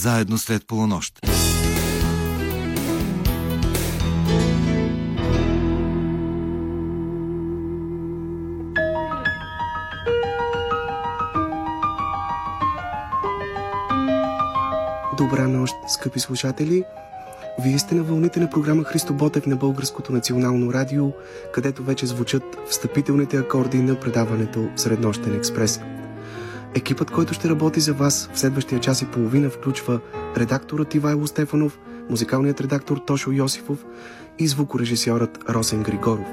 заедно след полунощ. Добра нощ, скъпи слушатели! Вие сте на вълните на програма Христо Ботев на Българското национално радио, където вече звучат встъпителните акорди на предаването Среднощен експрес. Екипът, който ще работи за вас в следващия час и половина, включва редакторът Ивайло Стефанов, музикалният редактор Тошо Йосифов и звукорежисьорът Росен Григоров.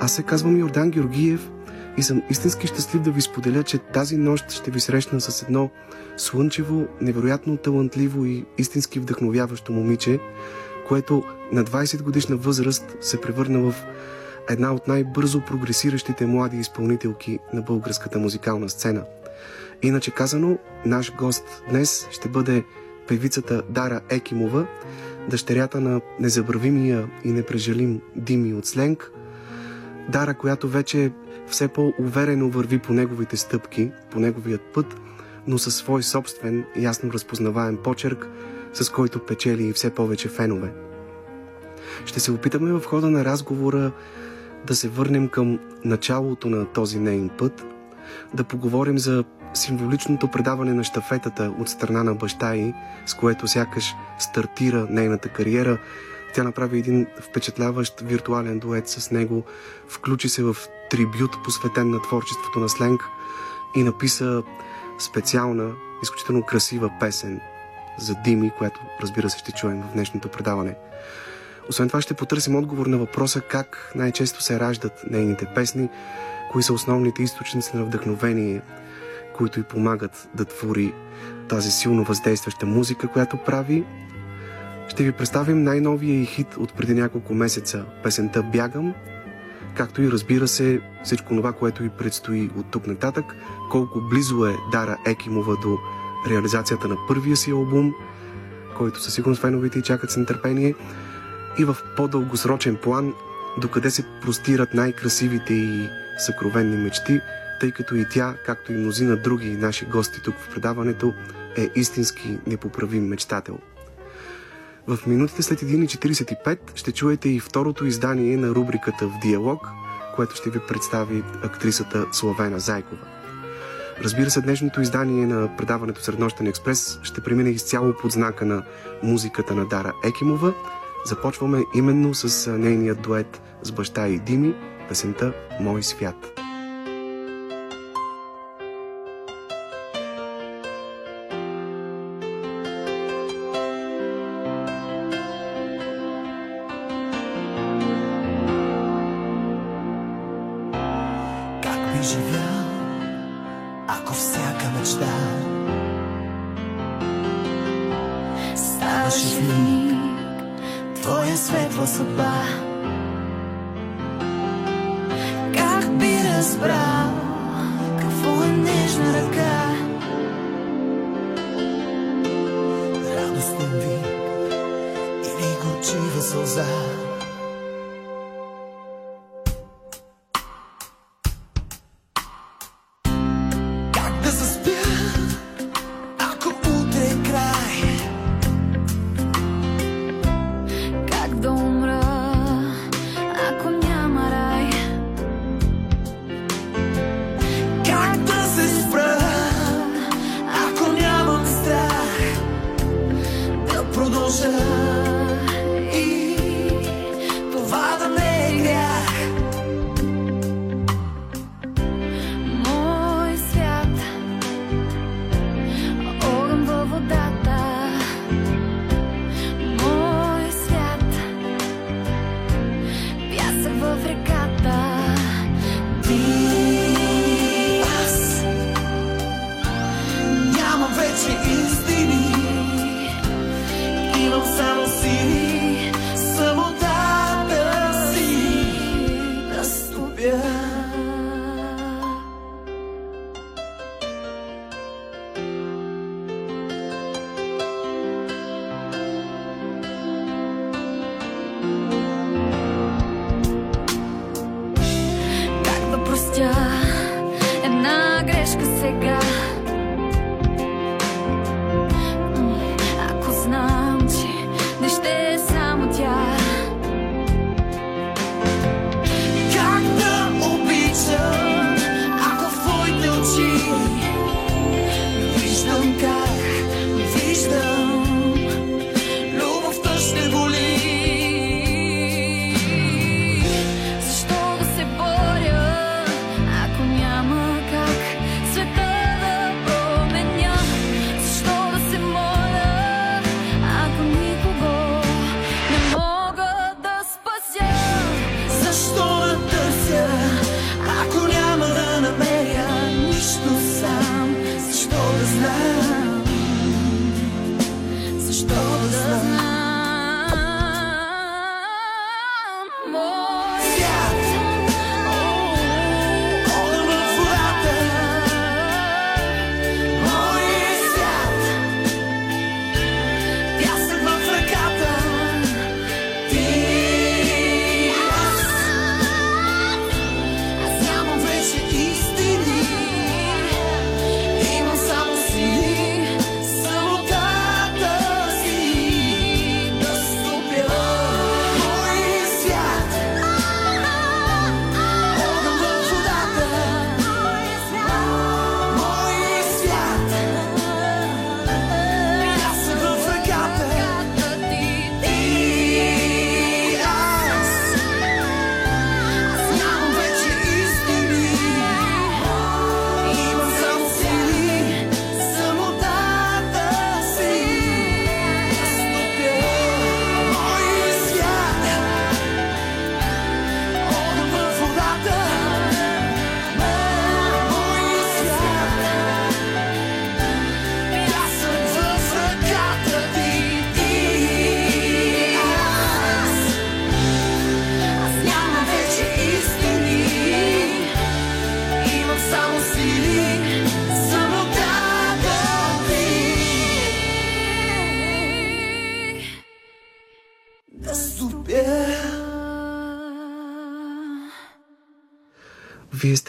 Аз се казвам Йордан Георгиев и съм истински щастлив да ви споделя, че тази нощ ще ви срещна с едно слънчево, невероятно талантливо и истински вдъхновяващо момиче, което на 20 годишна възраст се превърна в една от най-бързо прогресиращите млади изпълнителки на българската музикална сцена. Иначе казано, наш гост днес ще бъде певицата Дара Екимова, дъщерята на незабравимия и непрежалим Дими от Сленг. Дара, която вече все по-уверено върви по неговите стъпки, по неговият път, но със свой собствен, ясно разпознаваем почерк, с който печели и все повече фенове. Ще се опитаме в хода на разговора да се върнем към началото на този нейн път, да поговорим за символичното предаване на штафетата от страна на баща й, с което сякаш стартира нейната кариера. Тя направи един впечатляващ виртуален дует с него, включи се в трибют, посветен на творчеството на Сленг и написа специална, изключително красива песен за Дими, която разбира се ще чуем в днешното предаване. Освен това ще потърсим отговор на въпроса как най-често се раждат нейните песни, кои са основните източници на вдъхновение, които й помагат да твори тази силно въздействаща музика, която прави. Ще ви представим най-новия и хит от преди няколко месеца, песента Бягам, както и разбира се всичко това, което и предстои от тук нататък, колко близо е Дара Екимова до реализацията на първия си албум, който със сигурност феновете и чакат с нетърпение, и в по-дългосрочен план, докъде се простират най-красивите и съкровенни мечти, тъй като и тя, както и мнозина други наши гости тук в предаването, е истински непоправим мечтател – в минутите след 1.45 ще чуете и второто издание на рубриката В диалог, което ще ви представи актрисата Славена Зайкова. Разбира се, днешното издание на предаването Среднощен експрес ще премине изцяло под знака на музиката на Дара Екимова. Започваме именно с нейният дует с баща и Дими, песента Мой свят.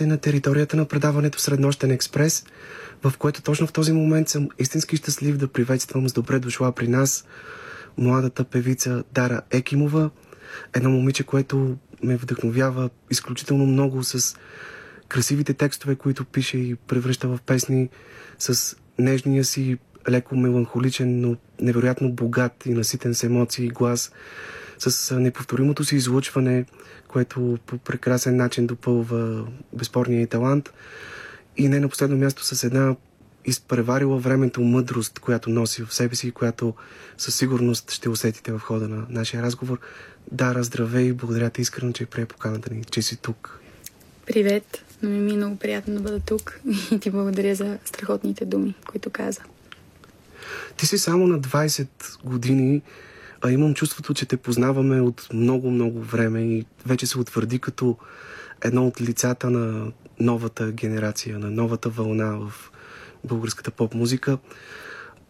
Сте на територията на предаването Среднощен експрес, в което точно в този момент съм истински щастлив да приветствам с добре дошла при нас младата певица Дара Екимова, едно момиче, което ме вдъхновява изключително много с красивите текстове, които пише и превръща в песни, с нежния си леко меланхоличен, но невероятно богат и наситен с емоции глас, с неповторимото си излучване, което по прекрасен начин допълва безспорния талант и не на последно място с една изпреварила времето мъдрост, която носи в себе си и която със сигурност ще усетите в хода на нашия разговор. Дара, здравей и благодаря ти искрено, че прие поканата ни, че си тук. Привет! Но ми е много приятно да бъда тук и ти благодаря за страхотните думи, които каза. Ти си само на 20 години, а имам чувството, че те познаваме от много-много време и вече се утвърди като едно от лицата на новата генерация, на новата вълна в българската поп-музика.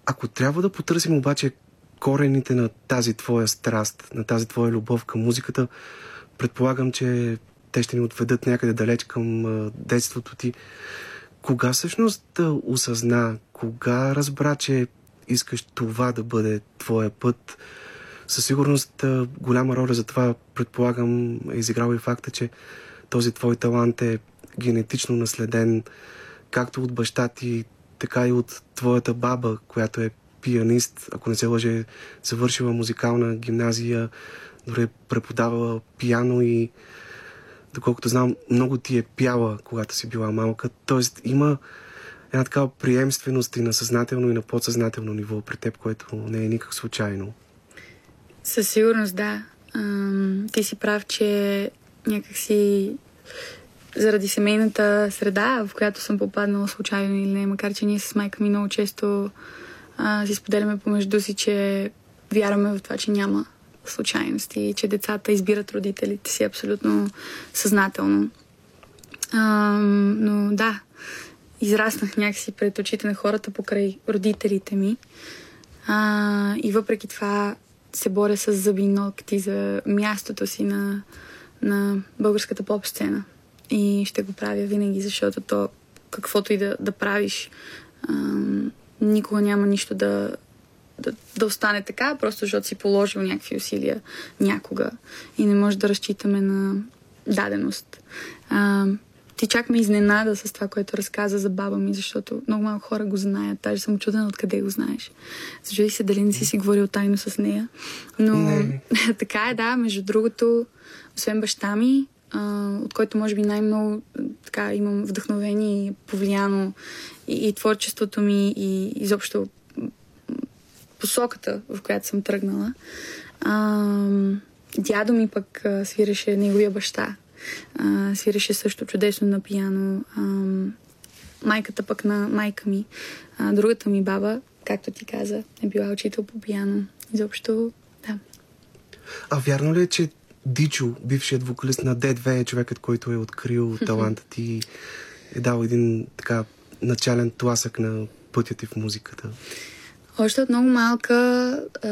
Ако трябва да потърсим обаче корените на тази твоя страст, на тази твоя любов към музиката, предполагам, че те ще ни отведат някъде далеч към детството ти. Кога всъщност осъзна, кога разбра, че искаш това да бъде твоя път? Със сигурност голяма роля за това, предполагам, е изиграл и факта, че този твой талант е генетично наследен както от баща ти, така и от твоята баба, която е пианист, ако не се лъже, завършила музикална гимназия, дори е преподавала пиано и доколкото знам, много ти е пяла, когато си била малка. Тоест има една такава приемственост и на съзнателно и на подсъзнателно ниво при теб, което не е никак случайно. Със сигурност, да. Ам, ти си прав, че някакси заради семейната среда, в която съм попаднала случайно или не, макар че ние с майка ми много често а, си споделяме помежду си, че вярваме в това, че няма случайности, че децата избират родителите си абсолютно съзнателно. А, но да, израснах някакси пред очите на хората покрай родителите ми. А, и въпреки това се боря с зъби ногти за мястото си на, на българската поп сцена и ще го правя винаги, защото то каквото и да, да правиш, ам, никога няма нищо да, да, да остане така, просто защото си положил някакви усилия някога и не може да разчитаме на даденост. Ам, ти чак ме изненада с това, което разказа за баба ми, защото много малко хора го знаят. Даже съм чудена откъде го знаеш. Зачуди се дали не си си говорил тайно с нея. Но не. така е, да. Между другото, освен баща ми, от който може би най-много така имам вдъхновение и повлияно и, и творчеството ми и изобщо посоката, в която съм тръгнала. А, дядо ми пък свиреше неговия баща. А, свиреше също чудесно на пияно. А, майката пък на майка ми, а, другата ми баба, както ти каза, е била учител по пияно. Изобщо, да. А вярно ли е, че Дичо, бившият вокалист на D2, е човекът, който е открил таланта ти и е дал един така начален тласък на пътя ти в музиката? Още от много малка, а,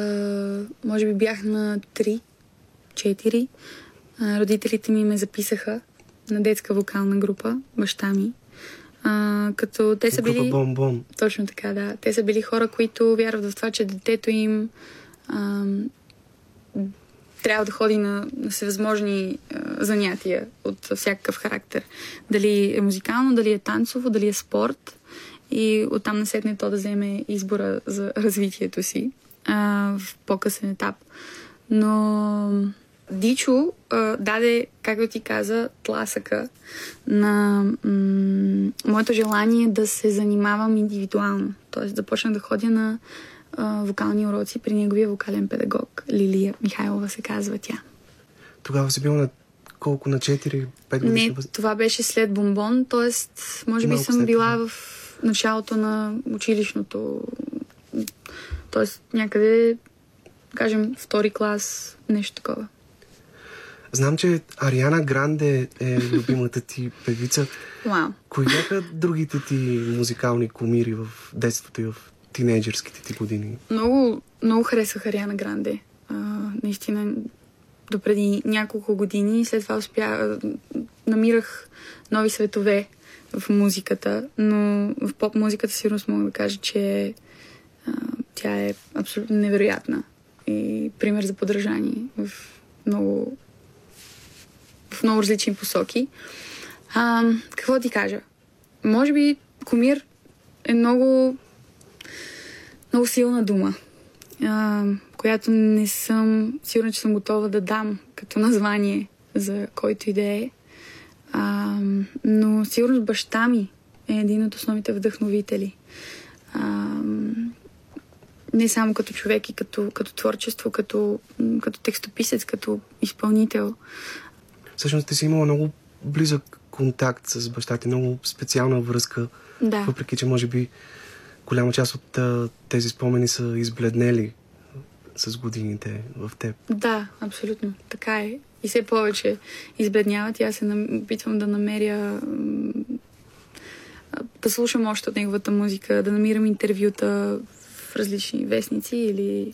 може би бях на 3-4. Родителите ми ме записаха на детска вокална група, баща ми. А, като те са били... Бом-бом. Точно така, да. Те са били хора, които вярват в това, че детето им а, трябва да ходи на, на всевъзможни а, занятия от всякакъв характер. Дали е музикално, дали е танцово, дали е спорт. И оттам насетне то да вземе избора за развитието си а, в по-късен етап. Но Дичо а, даде, както ти каза, тласъка на м- моето желание да се занимавам индивидуално. Тоест да почна да ходя на а, вокални уроци при неговия вокален педагог. Лилия Михайлова се казва тя. Тогава си била на колко? На 4-5 години? Не, това беше след бомбон, т.е. може би съм била в началото на училищното, т.е. някъде, кажем, втори клас, нещо такова. Знам, че Ариана Гранде е любимата ти певица. Wow. Кои бяха другите ти музикални комири в детството и в тинейджърските ти години? Много, много харесах Ариана Гранде. А, наистина до преди няколко години. След това успя, намирах нови светове в музиката, но в поп музиката сигурно мога да кажа, че а, тя е абсолютно невероятна и пример за подражание в много, в много различни посоки. А, какво ти кажа? Може би комир е много, много силна дума, а, която не съм сигурна, че съм готова да дам като название за който и да е. А, но сигурно баща ми е един от основните вдъхновители. А, не само като човек и като, като творчество, като, като текстописец, като изпълнител. Всъщност ти си имала много близък контакт с баща ти, много специална връзка, да. въпреки че може би голяма част от а, тези спомени са избледнели с годините в теб. Да, абсолютно. Така е. И все повече избледняват и аз се опитвам да намеря да слушам още от неговата музика, да намирам интервюта в различни вестници или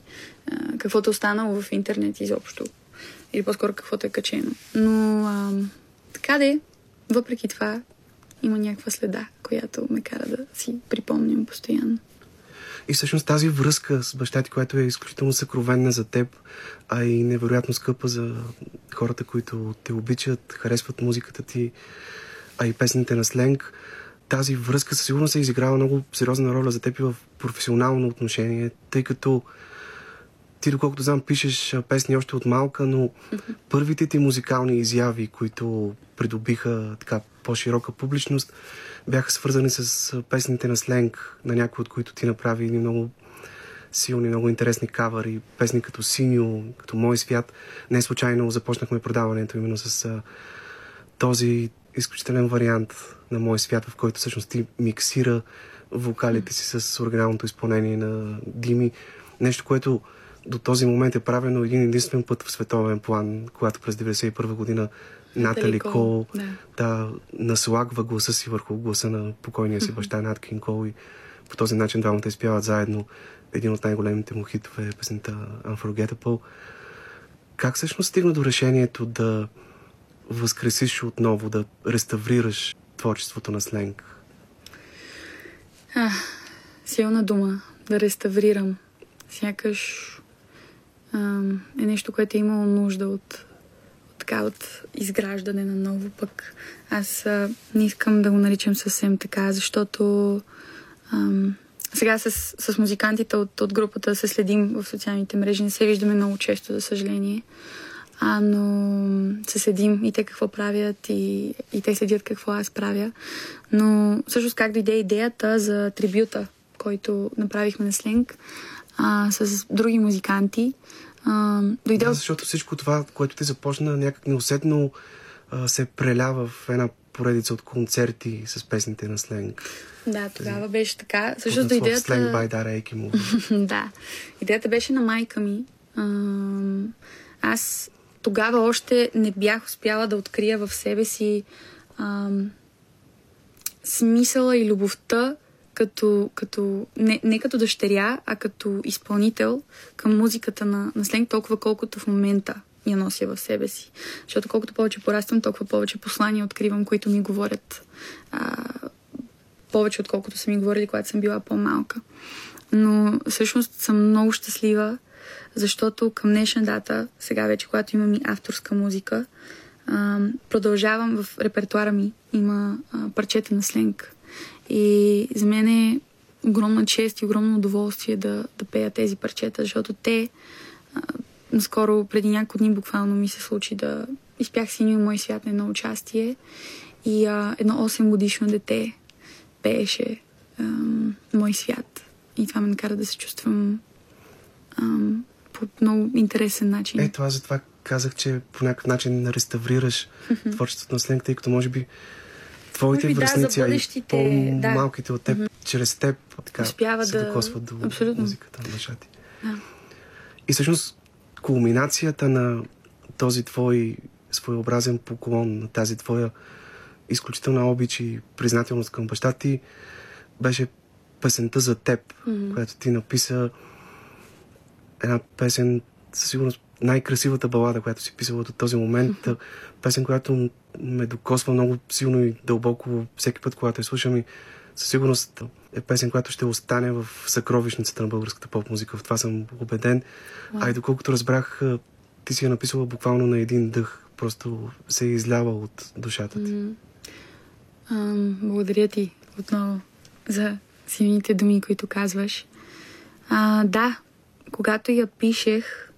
а, каквото е останало в интернет изобщо. Или по-скоро каквото е качено. Но а, така де, въпреки това, има някаква следа, която ме кара да си припомням постоянно. И всъщност тази връзка с баща ти, която е изключително съкровенна за теб, а и невероятно скъпа за хората, които те обичат, харесват музиката ти, а и песните на сленг, тази връзка със сигурност се изиграва много сериозна роля за теб и в професионално отношение, тъй като ти, доколкото знам, пишеш песни още от малка, но първите ти музикални изяви, които придобиха така по-широка публичност, бяха свързани с песните на сленг, на някои от които ти направи едни много силни, много интересни кавари, песни като Синьо, като Мой свят. Не случайно започнахме продаването именно с а, този изключителен вариант на Мой свят, в който всъщност ти миксира вокалите си с оригиналното изпълнение на Дими. Нещо, което до този момент е правено един единствен път в световен план, когато през 1991 година Натали Кол да. да наслагва гласа си върху гласа на покойния си баща Наткин Кол и по този начин двамата изпяват заедно един от най-големите му хитове, песента Unforgettable. Как всъщност стигна до решението да възкресиш отново, да реставрираш творчеството на сленг? А, силна дума. Да реставрирам. Сякаш е нещо, което е имало нужда от, от, така, от изграждане на ново. Пък аз а, не искам да го наричам съвсем така, защото ам, сега с, с музикантите от, от групата се следим в социалните мрежи. Не се виждаме много често, за съжаление. А, но се следим и те какво правят и, и те следят какво аз правя. Но всъщност как дойде идеята за трибюта, който направихме на Сленг а, с други музиканти. А, дойде... Да, защото всичко това, което ти започна, някак неусетно а, се прелява в една поредица от концерти с песните на сленг. Да, тогава беше така. Също до идеята... Сленг бай Дара Екимо. да. Идеята беше на майка ми. А, аз тогава още не бях успяла да открия в себе си а, смисъла и любовта като, като не, не като дъщеря, а като изпълнител към музиката на, на сленг, толкова колкото в момента я нося в себе си. Защото колкото повече пораствам, толкова повече послания откривам, които ми говорят а, повече, отколкото са ми говорили, когато съм била по-малка. Но всъщност съм много щастлива, защото към днешна дата, сега вече, когато имам и авторска музика, а, продължавам в репертуара ми. Има а, парчета на сленг, и за мен е огромна чест и огромно удоволствие да, да пея тези парчета, защото те а, наскоро, преди няколко дни буквално ми се случи да изпях синьо мой свят на едно участие и а, едно 8 годишно дете пееше а, мой свят. И това ме накара да се чувствам а, по много интересен начин. Е, това затова казах, че по някакъв начин реставрираш творчеството на сленг, тъй като може би твоите връзници, да, и по-малките да. от теб, mm-hmm. чрез теб така, Успява се да... докосват до Абсолютно. музиката на ти. Да. И всъщност кулминацията на този твой своеобразен поклон, на тази твоя изключителна обич и признателност към баща ти, беше песента за теб, mm-hmm. която ти написа една песен със сигурност най-красивата балада, която си писала до този момент. Mm-hmm. Песен, която ме докосва много силно и дълбоко всеки път, когато я слушам и със сигурност е песен, която ще остане в съкровищницата на българската поп-музика. В това съм убеден. А и доколкото разбрах, ти си я написала буквално на един дъх. Просто се е излява от душата ти. Mm-hmm. Um, благодаря ти отново за силните думи, които казваш. А, да, когато я пишех,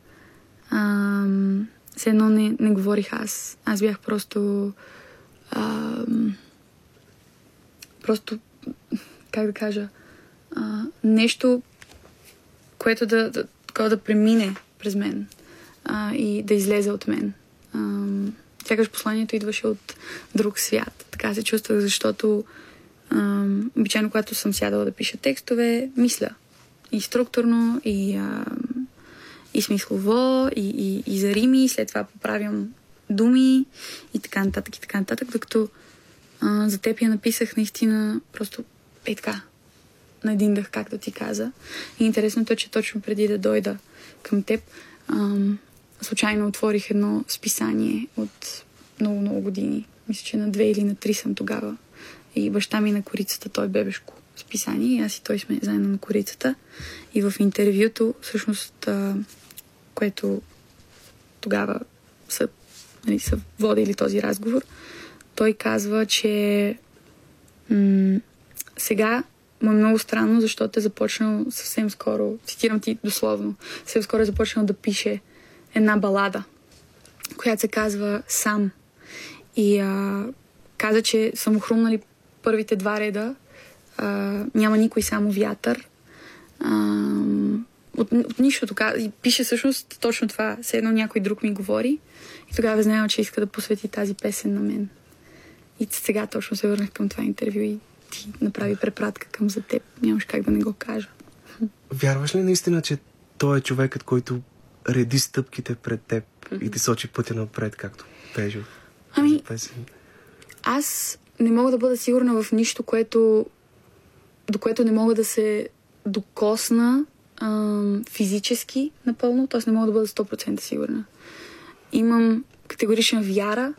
ам, все едно не, не говорих аз. Аз бях просто. Ам, просто. Как да кажа? А, нещо, което да, да, да, премине през мен а, и да излезе от мен. Сякаш посланието идваше от друг свят. Така се чувствах, защото ам, обичайно, когато съм сядала да пиша текстове, мисля и структурно, и, а, и смислово, и, и, и за рими, след това поправям думи и така нататък, и така нататък, докато а, за теб я написах наистина просто е така, на един дъх, както ти каза. И интересното е, че точно преди да дойда към теб, ам, случайно отворих едно списание от много-много години. Мисля, че на две или на три съм тогава. И баща ми на корицата, той бебешко списание. И аз и той сме заедно на корицата. И в интервюто, всъщност, а, което тогава са, нали, са водили този разговор, той казва, че м- сега му е много странно, защото е започнал съвсем скоро, цитирам ти дословно, съвсем скоро е започнал да пише една балада, която се казва Сам. И а, каза, че са му хрумнали първите два реда. А, няма никой, само вятър. А, от, от нищото. И пише всъщност точно това. Все едно някой друг ми говори. И тогава знаела, че иска да посвети тази песен на мен. И сега точно се върнах към това интервю и ти направи препратка към за теб. Нямаш как да не го кажа. Вярваш ли наистина, че той е човекът, който реди стъпките пред теб mm-hmm. и ти сочи пътя напред, както Пежо? Ами, аз не мога да бъда сигурна в нищо, което до което не мога да се докосна физически напълно, т.е. не мога да бъда 100% сигурна. Имам категорична вяра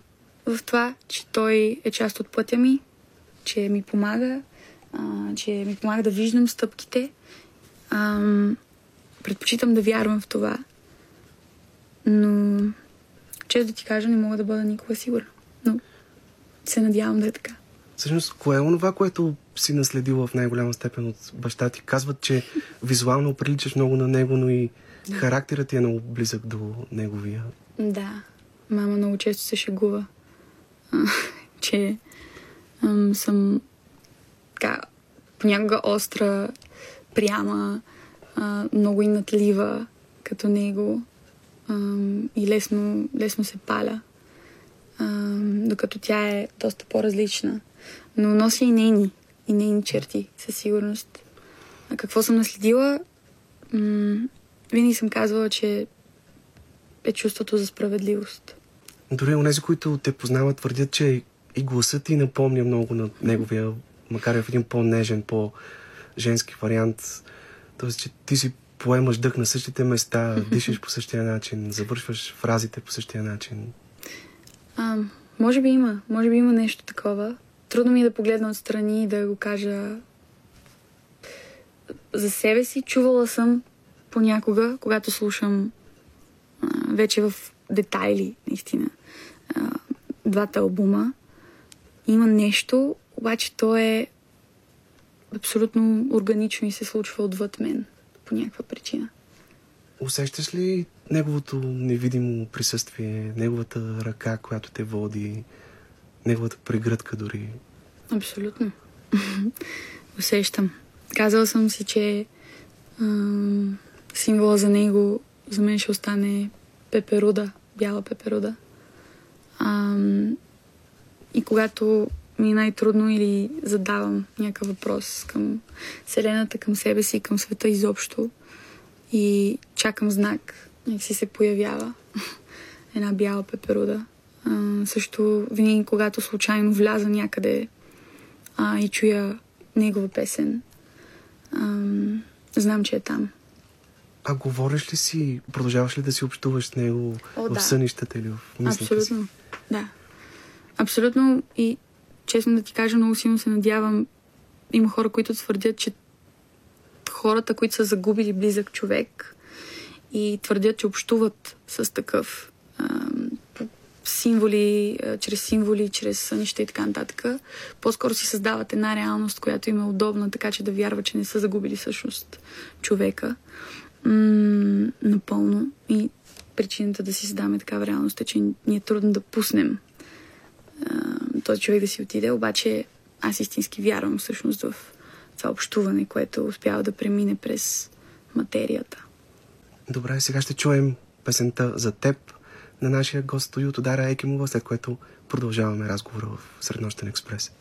в това, че той е част от пътя ми, че ми помага, а, че ми помага да виждам стъпките. Ам, предпочитам да вярвам в това. Но, често да ти кажа, не мога да бъда никога сигурна. Но се надявам да е така. Всъщност, кое е онова, което си наследила в най-голяма степен от баща ти? Казват, че визуално приличаш много на него, но и характерът ти е много близък до неговия. Да. Мама много често се шегува, че ам, съм така, понякога остра, пряма, а, много инатлива като него ам, и лесно, лесно се паля. Ам, докато тя е доста по-различна. Но носи и нейни, и нейни черти, със сигурност. А какво съм наследила? М- винаги съм казвала, че е чувството за справедливост. Дори онези, които те познават, твърдят, че и гласът ти напомня много на неговия, макар и в един по-нежен, по-женски вариант. Тоест, че ти си поемаш дъх на същите места, дишаш по същия начин, завършваш фразите по същия начин. А, може би има. Може би има нещо такова. Трудно ми е да погледна отстрани и да го кажа за себе си. Чувала съм понякога, когато слушам вече в детайли, наистина, двата албума. Има нещо, обаче то е абсолютно органично и се случва отвъд мен по някаква причина. Усещаш ли неговото невидимо присъствие, неговата ръка, която те води, неговата прегръдка дори? Абсолютно. Усещам. Казала съм си, че ам, символа за него за мен ще остане пеперуда, бяла пеперуда. Ам, и когато ми е най-трудно или задавам някакъв въпрос към Вселената, към себе си, към света изобщо и чакам знак, и си се появява една бяла пеперуда. А, също винаги, когато случайно вляза някъде а, и чуя негова песен, а, знам, че е там. А говориш ли си, продължаваш ли да си общуваш с него О, в да. сънищата или в мислите Абсолютно. си? Да. Абсолютно и честно да ти кажа, много силно се надявам. Има хора, които твърдят, че хората, които са загубили близък човек и твърдят, че общуват с такъв ам, символи, а, чрез символи, чрез сънища и така нататък, по-скоро си създават една реалност, която им е удобна, така че да вярва, че не са загубили всъщност човека. М- напълно. И причината да си създаваме такава реалност е, че ни е трудно да пуснем а, този човек да си отиде, обаче аз истински вярвам всъщност в това общуване, което успява да премине през материята. Добре, сега ще чуем песента за теб на нашия гост студиото Дара Екимова, след което продължаваме разговора в Среднощен експрес.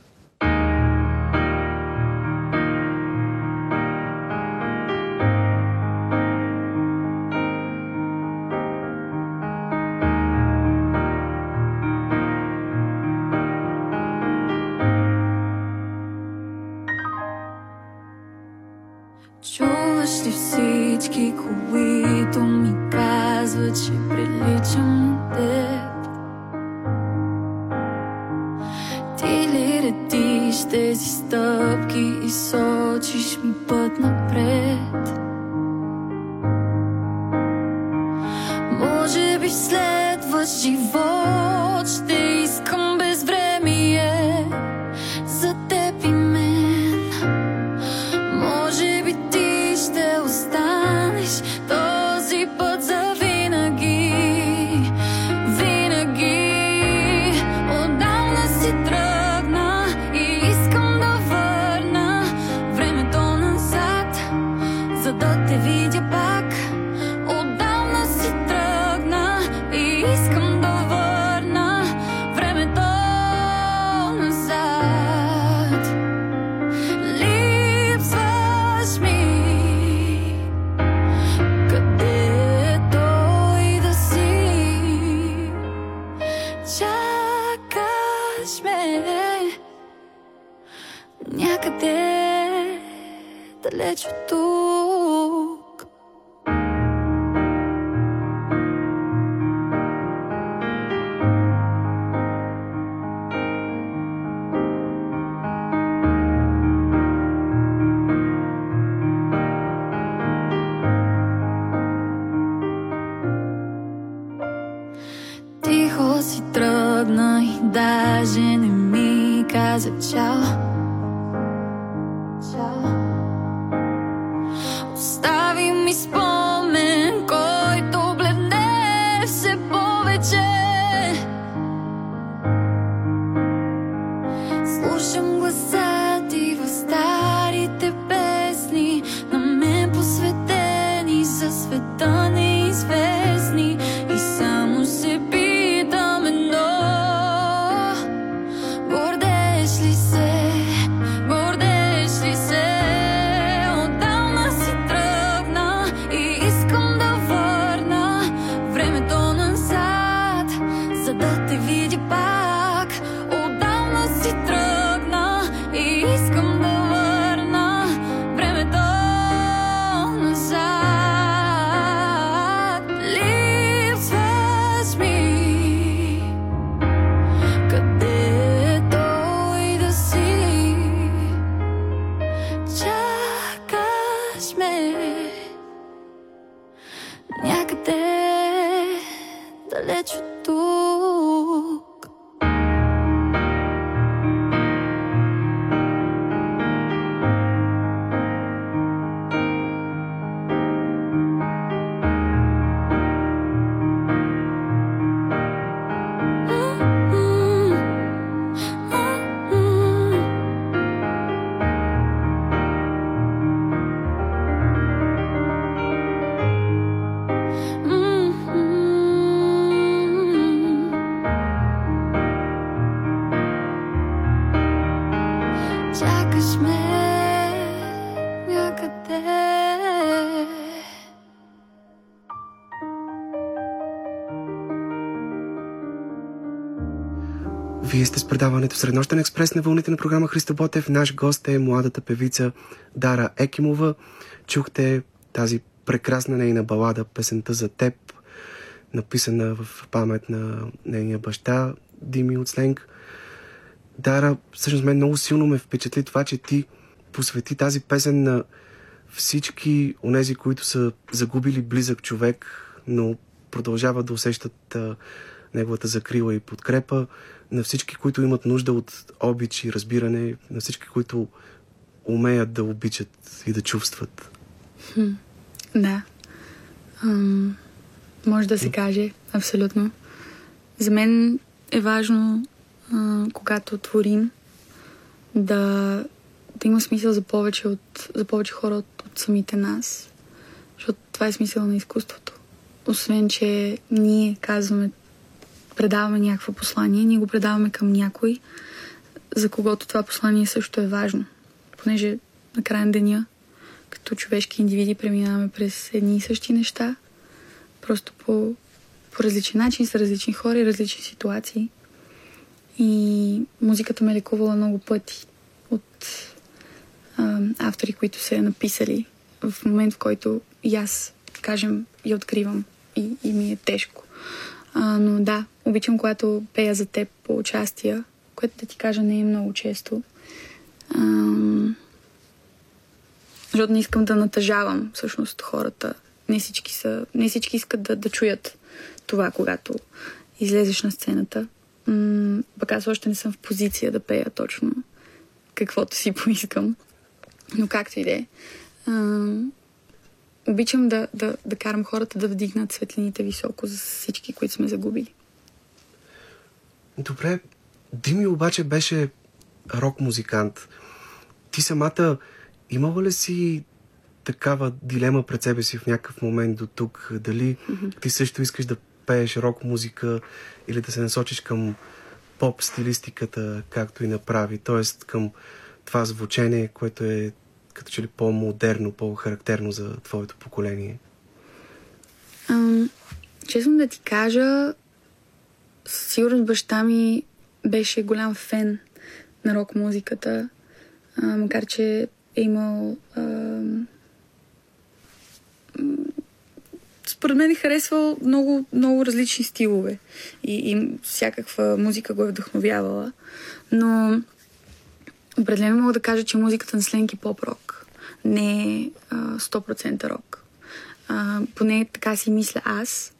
Предаването Среднощен експрес на вълните на програма Христо Ботев. Наш гост е младата певица Дара Екимова. Чухте тази прекрасна нейна балада, песента за теб, написана в памет на нейния баща Дими от. Дара, всъщност мен много силно ме впечатли това, че ти посвети тази песен на всички онези, които са загубили близък човек, но продължават да усещат а, неговата закрила и подкрепа, на всички, които имат нужда от обич и разбиране, на всички, които умеят да обичат и да чувстват. Хм, да. Ам, може да се каже, абсолютно. За мен е важно, а, когато творим, да, да има смисъл за повече, от, за повече хора от, от самите нас. Защото това е смисъл на изкуството. Освен, че ние казваме, предаваме някакво послание, ние го предаваме към някой, за когото това послание също е важно. Понеже на края на деня, като човешки индивиди, преминаваме през едни и същи неща, просто по, по различен начин, с различни хора и различни ситуации. И музиката ме е лекувала много пъти от а, автори, които се е написали в момент, в който и аз, кажем, я откривам и, и ми е тежко. А, но да, обичам, когато пея за теб по участия, което да ти кажа не е много често. А, защото не искам да натъжавам всъщност хората. Не всички, са, не всички искат да, да чуят това, когато излезеш на сцената. Пък аз още не съм в позиция да пея точно каквото си поискам. Но както и да е. Обичам да, да, да карам хората да вдигнат светлините високо за всички, които сме загубили. Добре. Дими обаче беше рок-музикант. Ти самата имала ли си такава дилема пред себе си в някакъв момент до тук? Дали mm-hmm. ти също искаш да пееш рок-музика или да се насочиш към поп стилистиката, както и направи, т.е. към това звучение, което е като че ли по-модерно, по-характерно за твоето поколение? Ам, честно да ти кажа, сигурно баща ми беше голям фен на рок-музиката, а, макар че е имал ам, според мен е харесвал много, много различни стилове и, и всякаква музика го е вдъхновявала. Но определено мога да кажа, че музиката на Сленки поп-рок. Не е 100% рок. А, поне така си мисля аз.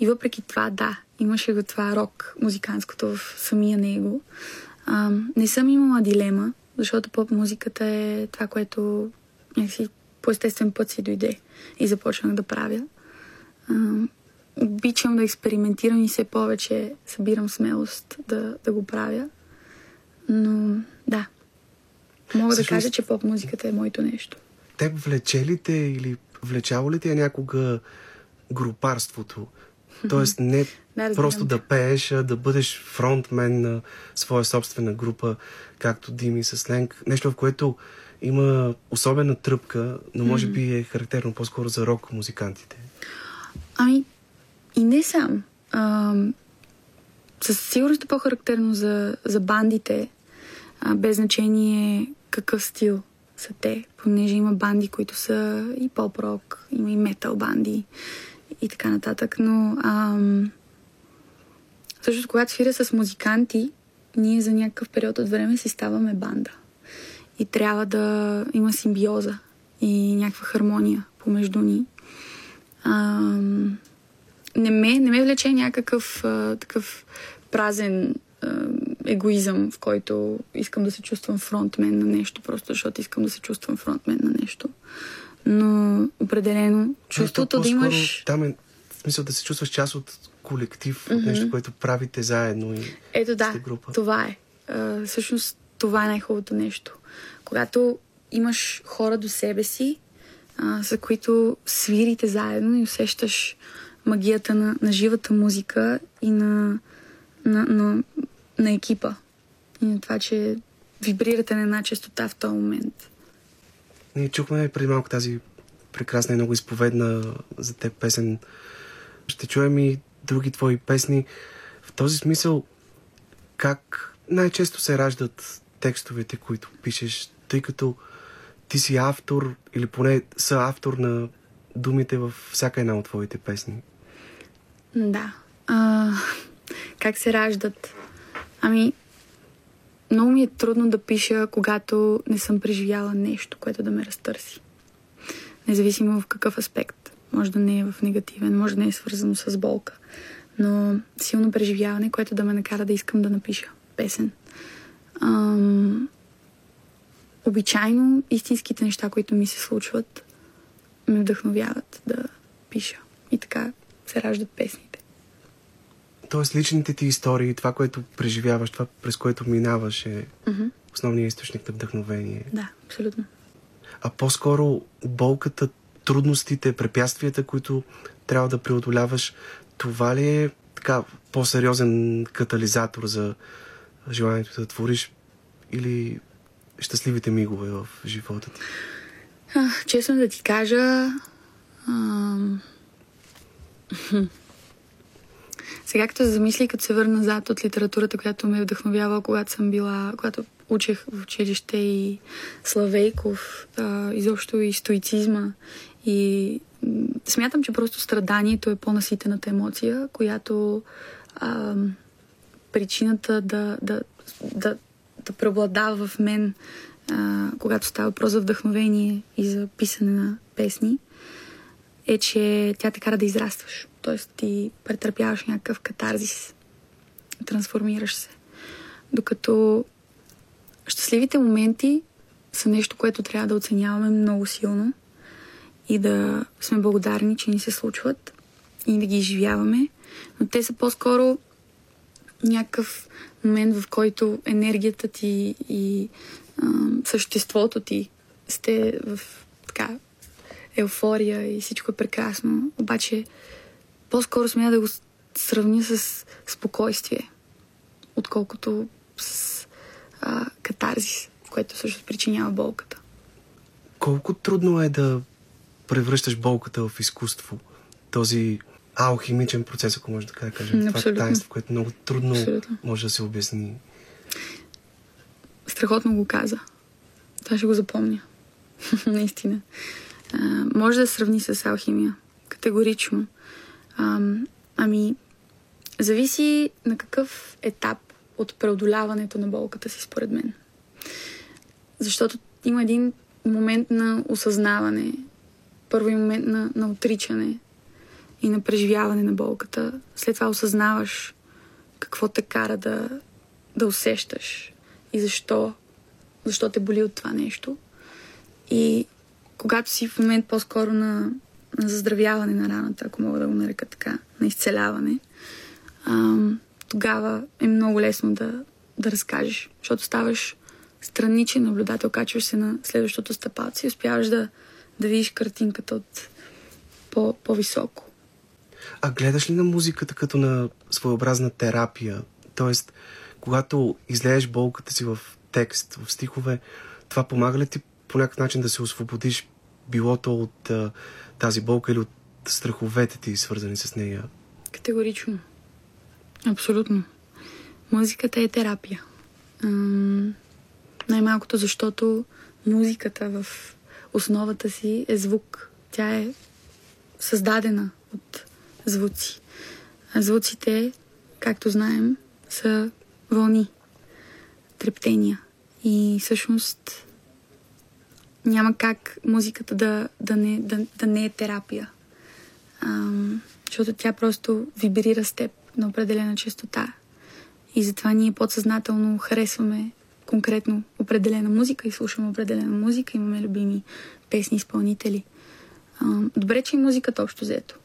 И въпреки това, да, имаше го това рок, музиканското в самия него. А, не съм имала дилема, защото поп-музиката е това, което някакси по естествен път си дойде и започнах да правя. А, обичам да експериментирам и все повече събирам смелост да, да го правя. Но да, мога Също... да кажа, че поп-музиката е моето нещо. Теб влече ли те или влечало ли те някога групарството? Тоест не да, просто да пееш, а да бъдеш фронтмен на своя собствена група, както Дими с Ленг. Нещо, в което има особена тръпка, но може би е характерно по-скоро за рок музикантите. Ами, и не сам. А, със сигурност е по-характерно за, за бандите, а, без значение какъв стил са те, понеже има банди, които са и поп-рок, има и метал банди и така нататък, но ам, също когато свиря с музиканти, ние за някакъв период от време си ставаме банда. И трябва да има симбиоза и някаква хармония помежду ни. Ам, не, ме, не ме влече някакъв а, такъв празен а, егоизъм, в който искам да се чувствам фронтмен на нещо, просто защото искам да се чувствам фронтмен на нещо. Но определено чувството да имаш... Там е в смисъл да се чувстваш част от колектив, mm-hmm. от нещо, което правите заедно и Ето да, група. това е. А, всъщност това е най-хубавото нещо. Когато имаш хора до себе си, а, за които свирите заедно и усещаш магията на, на живата музика и на, на, на, на екипа. И на това, че вибрирате на една частота в този момент. Ние чухме преди малко тази прекрасна и много изповедна за теб песен. Ще чуем и други твои песни. В този смисъл, как най-често се раждат текстовете, които пишеш, тъй като ти си автор или поне са автор на думите във всяка една от твоите песни. Да. А, как се раждат? Ами, много ми е трудно да пиша, когато не съм преживяла нещо, което да ме разтърси. Независимо в какъв аспект. Може да не е в негативен, може да не е свързано с болка. Но силно преживяване, което да ме накара да искам да напиша песен. Ам, обичайно истинските неща, които ми се случват, ме вдъхновяват да пиша. И така се раждат песните. Тоест личните ти истории, това, което преживяваш, това, през което минаваш е Mm-hmm. основният източник на вдъхновение. Да, абсолютно. А по-скоро болката, трудностите, препятствията, които трябва да преодоляваш, това ли е така по-сериозен катализатор за желанието да твориш или щастливите мигове в живота ти? Честно да ти кажа, ам... сега като се замисли, като се върна назад от литературата, която ме е вдъхновява, когато съм била, когато учех в училище и Славейков, а, изобщо и стоицизма. И смятам, че просто страданието е по-наситената емоция, която ам, причината да, да, да, да преобладава в мен, а, когато става въпрос за вдъхновение и за писане на песни, е, че тя те кара да израстваш. Тоест ти претърпяваш някакъв катарзис, трансформираш се. Докато щастливите моменти са нещо, което трябва да оценяваме много силно и да сме благодарни, че ни се случват и да ги изживяваме. Но те са по-скоро някакъв момент, в който енергията ти и а, съществото ти сте в така еуфория и всичко е прекрасно. Обаче по-скоро смея да го сравня с спокойствие, отколкото с а, катарзис, което също причинява болката. Колко трудно е да превръщаш болката в изкуство? Този алхимичен процес, ако може така да кажем. М, Това абсолютно. таинство, което много трудно Абсолютно. може да се обясни. Страхотно го каза. Това ще го запомня. Наистина. А, може да сравни с алхимия. Категорично. А, ами, зависи на какъв етап от преодоляването на болката си, според мен. Защото има един момент на осъзнаване, първи момент на, на отричане и на преживяване на болката. След това осъзнаваш какво те кара да, да усещаш и защо, защо те боли от това нещо. И когато си в момент по-скоро на, на заздравяване на раната, ако мога да го нарека така, на изцеляване, ам, тогава е много лесно да, да разкажеш, защото ставаш страничен наблюдател, качваш се на следващото стъпалце и успяваш да, да видиш картинката от по, по-високо. А гледаш ли на музиката като на своеобразна терапия? Тоест, когато излееш болката си в текст, в стихове, това помага ли ти по някакъв начин да се освободиш било то от а, тази болка или от страховете ти, свързани с нея? Категорично. Абсолютно. Музиката е терапия. Ам, най-малкото защото музиката в основата си е звук. Тя е създадена от звуци. А звуците, както знаем, са вълни, трептения. И всъщност няма как музиката да, да, не, да, да не е терапия. Ам, защото тя просто вибрира с теб на определена частота. И затова ние подсъзнателно харесваме конкретно определена музика и слушаме определена музика, имаме любими песни, изпълнители. Ам, добре, че и музиката общо взето.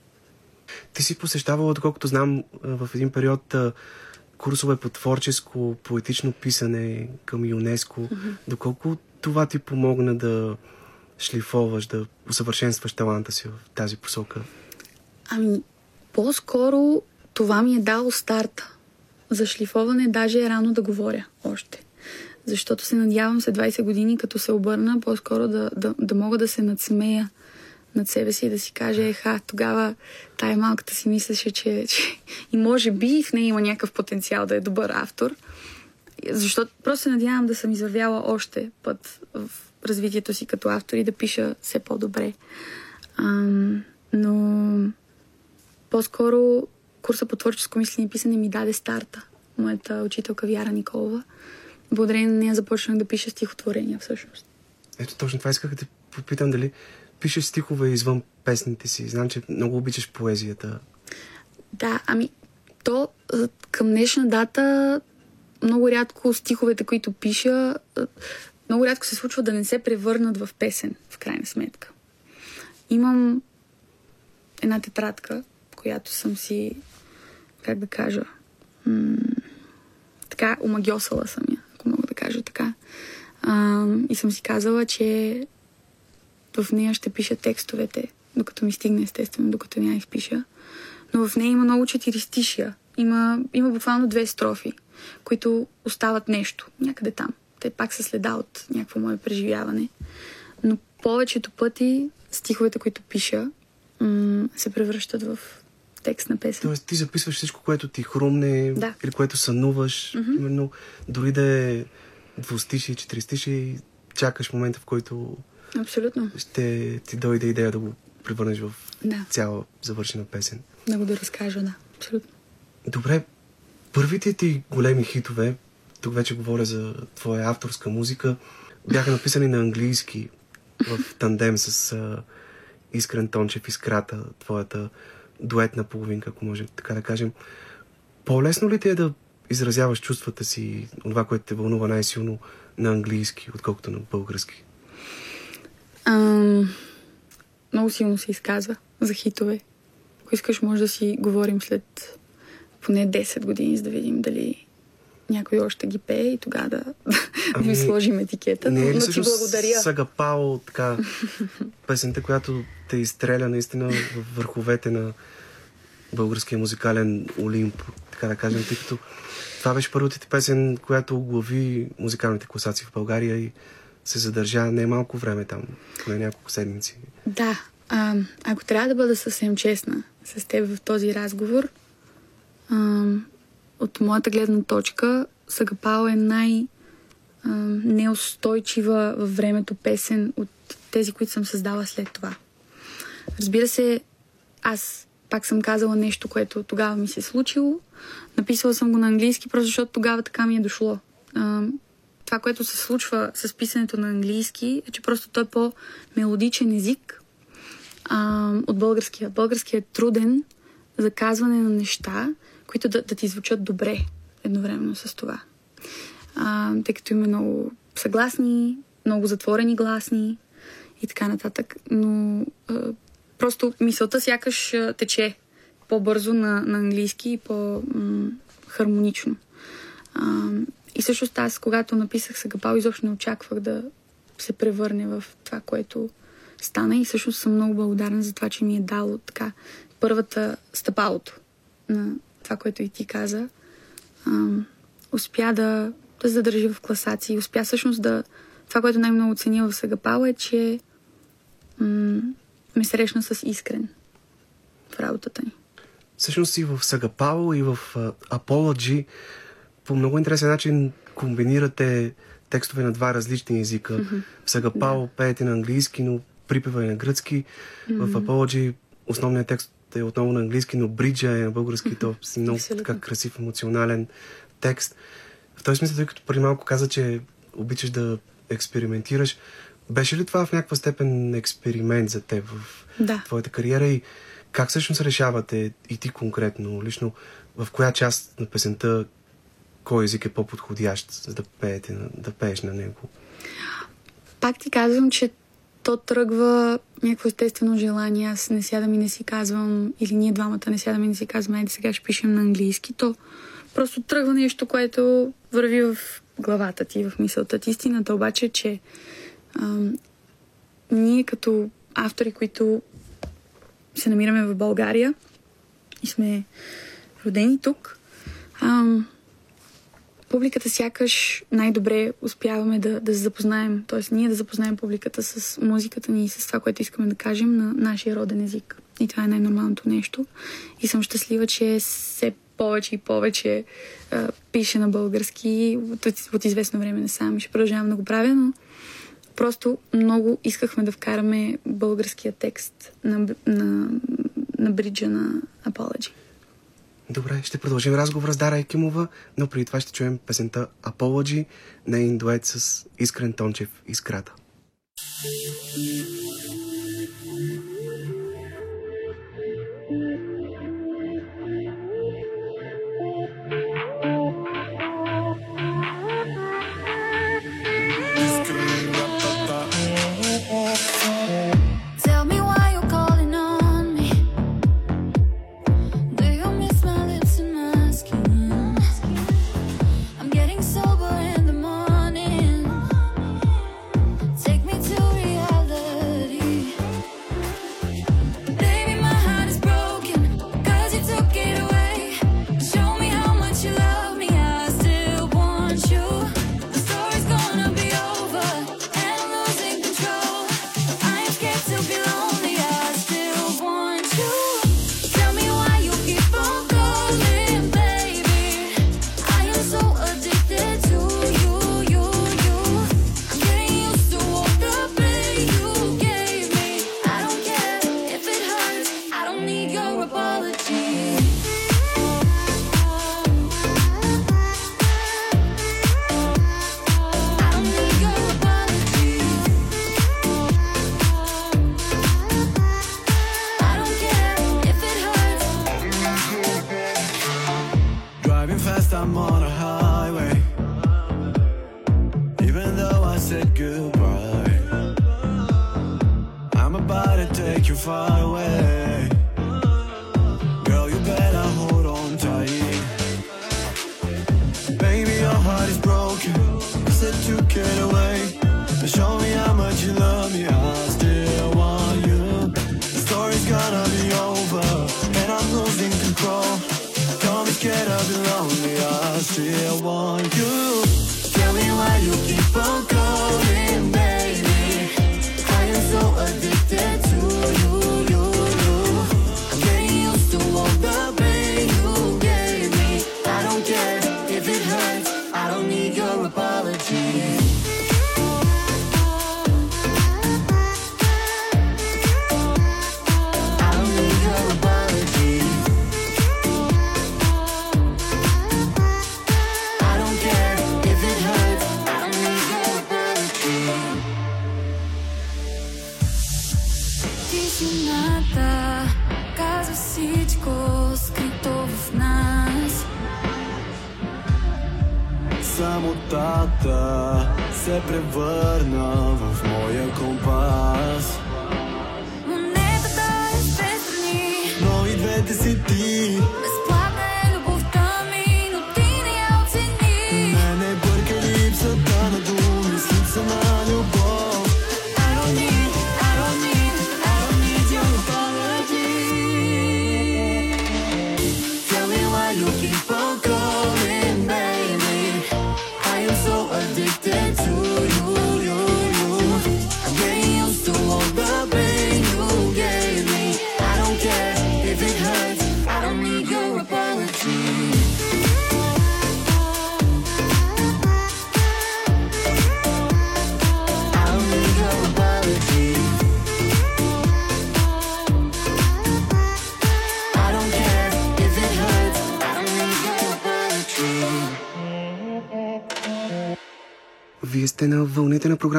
Ти си посещавала, доколкото знам, в един период курсове по творческо, поетично писане към ЮНЕСКО. Mm-hmm. Доколко това ти помогна да шлифоваш, да усъвършенстваш таланта си в тази посока? Ами, по-скоро това ми е дало старта. За шлифоване даже е рано да говоря още. Защото се надявам след 20 години, като се обърна, по-скоро да, да, да мога да се надсмея над себе си и да си кажа, еха, тогава тая малката си мислеше, че, че и може би в нея има някакъв потенциал да е добър автор. Защото просто се надявам да съм извървяла още път в развитието си като автор и да пиша все по-добре. Ам, но по-скоро курса по творческо мислене и писане ми даде старта. Моята учителка Вяра Николова. Благодарение на нея започнах да пиша стихотворения всъщност. Ето точно това исках да те попитам дали пишеш стихове извън песните си. Знам, че много обичаш поезията. Да, ами то към днешна дата много рядко стиховете, които пиша, много рядко се случва да не се превърнат в песен, в крайна сметка. Имам една тетрадка, която съм си, как да кажа, м- така, омагиосала съм я, ако мога да кажа така. А, и съм си казала, че в нея ще пиша текстовете, докато ми стигне естествено, докато няма их пиша. Но в нея има много четиристишия. Има, има буквално две строфи, които остават нещо някъде там. Те пак са следа от някакво мое преживяване. Но повечето пъти стиховете, които пиша, м- се превръщат в текст на песен. Тоест ти записваш всичко, което ти хрумне Да. или което сънуваш. Мгм. Именно дори да е двустишие, четиристишие, чакаш момента, в който Абсолютно. ще ти дойде идея да го превърнеш в Да. цяла завършена песен. Да го да разкажа, да. Абсолютно. Добре, първите ти големи хитове, тук вече говоря за твоя авторска музика, бяха написани на английски в тандем с а, Искрен Тончев Искрата, твоята дуетна половинка, ако може така да кажем. По-лесно ли ти е да изразяваш чувствата си, това, което те вълнува най-силно на английски, отколкото на български? Ам, много силно се изказва за хитове. Ако искаш, може да си говорим след поне 10 години, за да видим дали някой още ги пее и тогава да, да Ами, ви сложим етикета. Не е но, ли но ти благодаря. Сагапао, така, песента, която те изстреля наистина в върховете на българския музикален Олимп, така да кажем, тъй като това беше първата ти песен, която оглави музикалните класации в България и се задържа не малко време там, поне няколко седмици. Да, а, ако трябва да бъда съвсем честна с теб в този разговор, а, от моята гледна точка, Сагапао е най- а, неустойчива във времето песен от тези, които съм създала след това. Разбира се, аз пак съм казала нещо, което тогава ми се е случило. Написала съм го на английски, просто защото тогава така ми е дошло. А, това, което се случва с писането на английски, е, че просто той е по-мелодичен език а, от българския. Българският е труден за казване на неща, които да, да ти звучат добре едновременно с това. А, тъй като има много съгласни, много затворени гласни и така нататък. Но а, просто мисълта сякаш тече по-бързо на, на английски и по-хармонично. И всъщност аз, когато написах Сагапал, изобщо не очаквах да се превърне в това, което стана и всъщност съм много благодарна за това, че ми е дало така първата стъпалото на това, което и ти каза. Ам, успя да, да задържи в класации. Успя всъщност да... Това, което най-много оценя в Сагапал е, че м- ме срещна с искрен в работата ни. Всъщност и в Сагапао, и в а, Apology по много интересен начин комбинирате текстове на два различни езика. Mm-hmm. В Сагапао да. пеете на английски, но припева и на гръцки. Mm-hmm. В Apology основният текст е отново на английски, но бриджа е на български. То е много така красив, емоционален текст. В този смисъл, тъй като преди малко каза, че обичаш да експериментираш, беше ли това в някаква степен експеримент за теб в Да. твоята кариера и как всъщност решавате и ти конкретно, лично, в коя част на песента кой език е по-подходящ, за да, пеете, да пееш на него? Пак ти казвам, че то тръгва някакво естествено желание. Аз не сядам и не си казвам, или ние двамата не сядаме и не си казваме, айде сега ще пишем на английски. То просто тръгва нещо, което върви в главата ти, в мисълта ти. Истината обаче е, че ам, ние като автори, които се намираме в България и сме родени тук, ам, публиката сякаш най-добре успяваме да, да се запознаем, т.е. ние да запознаем публиката с музиката ни и с това, което искаме да кажем на нашия роден език. И това е най-нормалното нещо. И съм щастлива, че все повече и повече а, пише на български от, от известно време насам. Ще продължавам да го правя, но Просто много искахме да вкараме българския текст на, на, на бриджа на Apology. Добре, ще продължим разговора с Дара Екимова, но преди това ще чуем песента Apology, нейн дует с Искрен Тончев Искрата. сте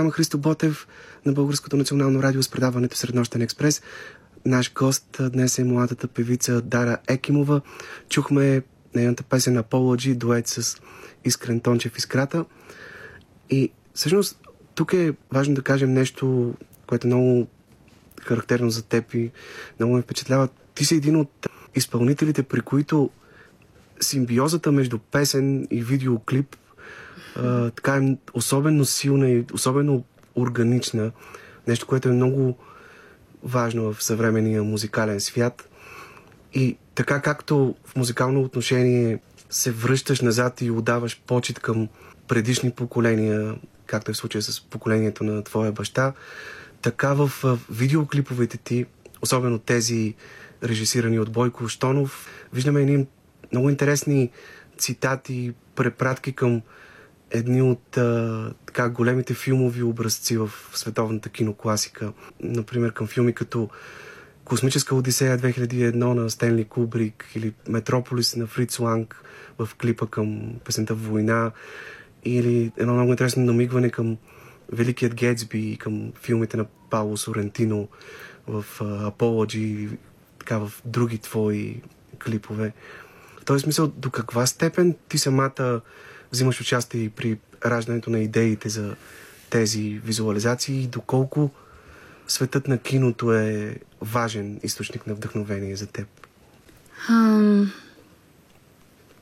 програма Христо Ботев на Българското национално радио с предаването Среднощен експрес. Наш гост днес е младата певица Дара Екимова. Чухме нейната песен на Пола дует с Искрен Тончев Искрата. И всъщност тук е важно да кажем нещо, което е много характерно за теб и много ме впечатлява. Ти си един от изпълнителите, при които симбиозата между песен и видеоклип така е особено силна и особено органична. Нещо, което е много важно в съвременния музикален свят. И така както в музикално отношение се връщаш назад и отдаваш почет към предишни поколения, както е в случая с поколението на твоя баща, така в видеоклиповете ти, особено тези режисирани от Бойко Штонов, виждаме едни много интересни цитати, препратки към едни от а, така големите филмови образци в световната кинокласика. Например, към филми като Космическа Одисея 2001 на Стенли Кубрик или Метрополис на Фриц Ланг в клипа към песента Война или едно много интересно намигване към Великият Гетсби и към филмите на Пауло Сорентино в Apology или така в други твои клипове. В този смисъл, до каква степен ти самата взимаш участие при раждането на идеите за тези визуализации и доколко светът на киното е важен източник на вдъхновение за теб? Ам...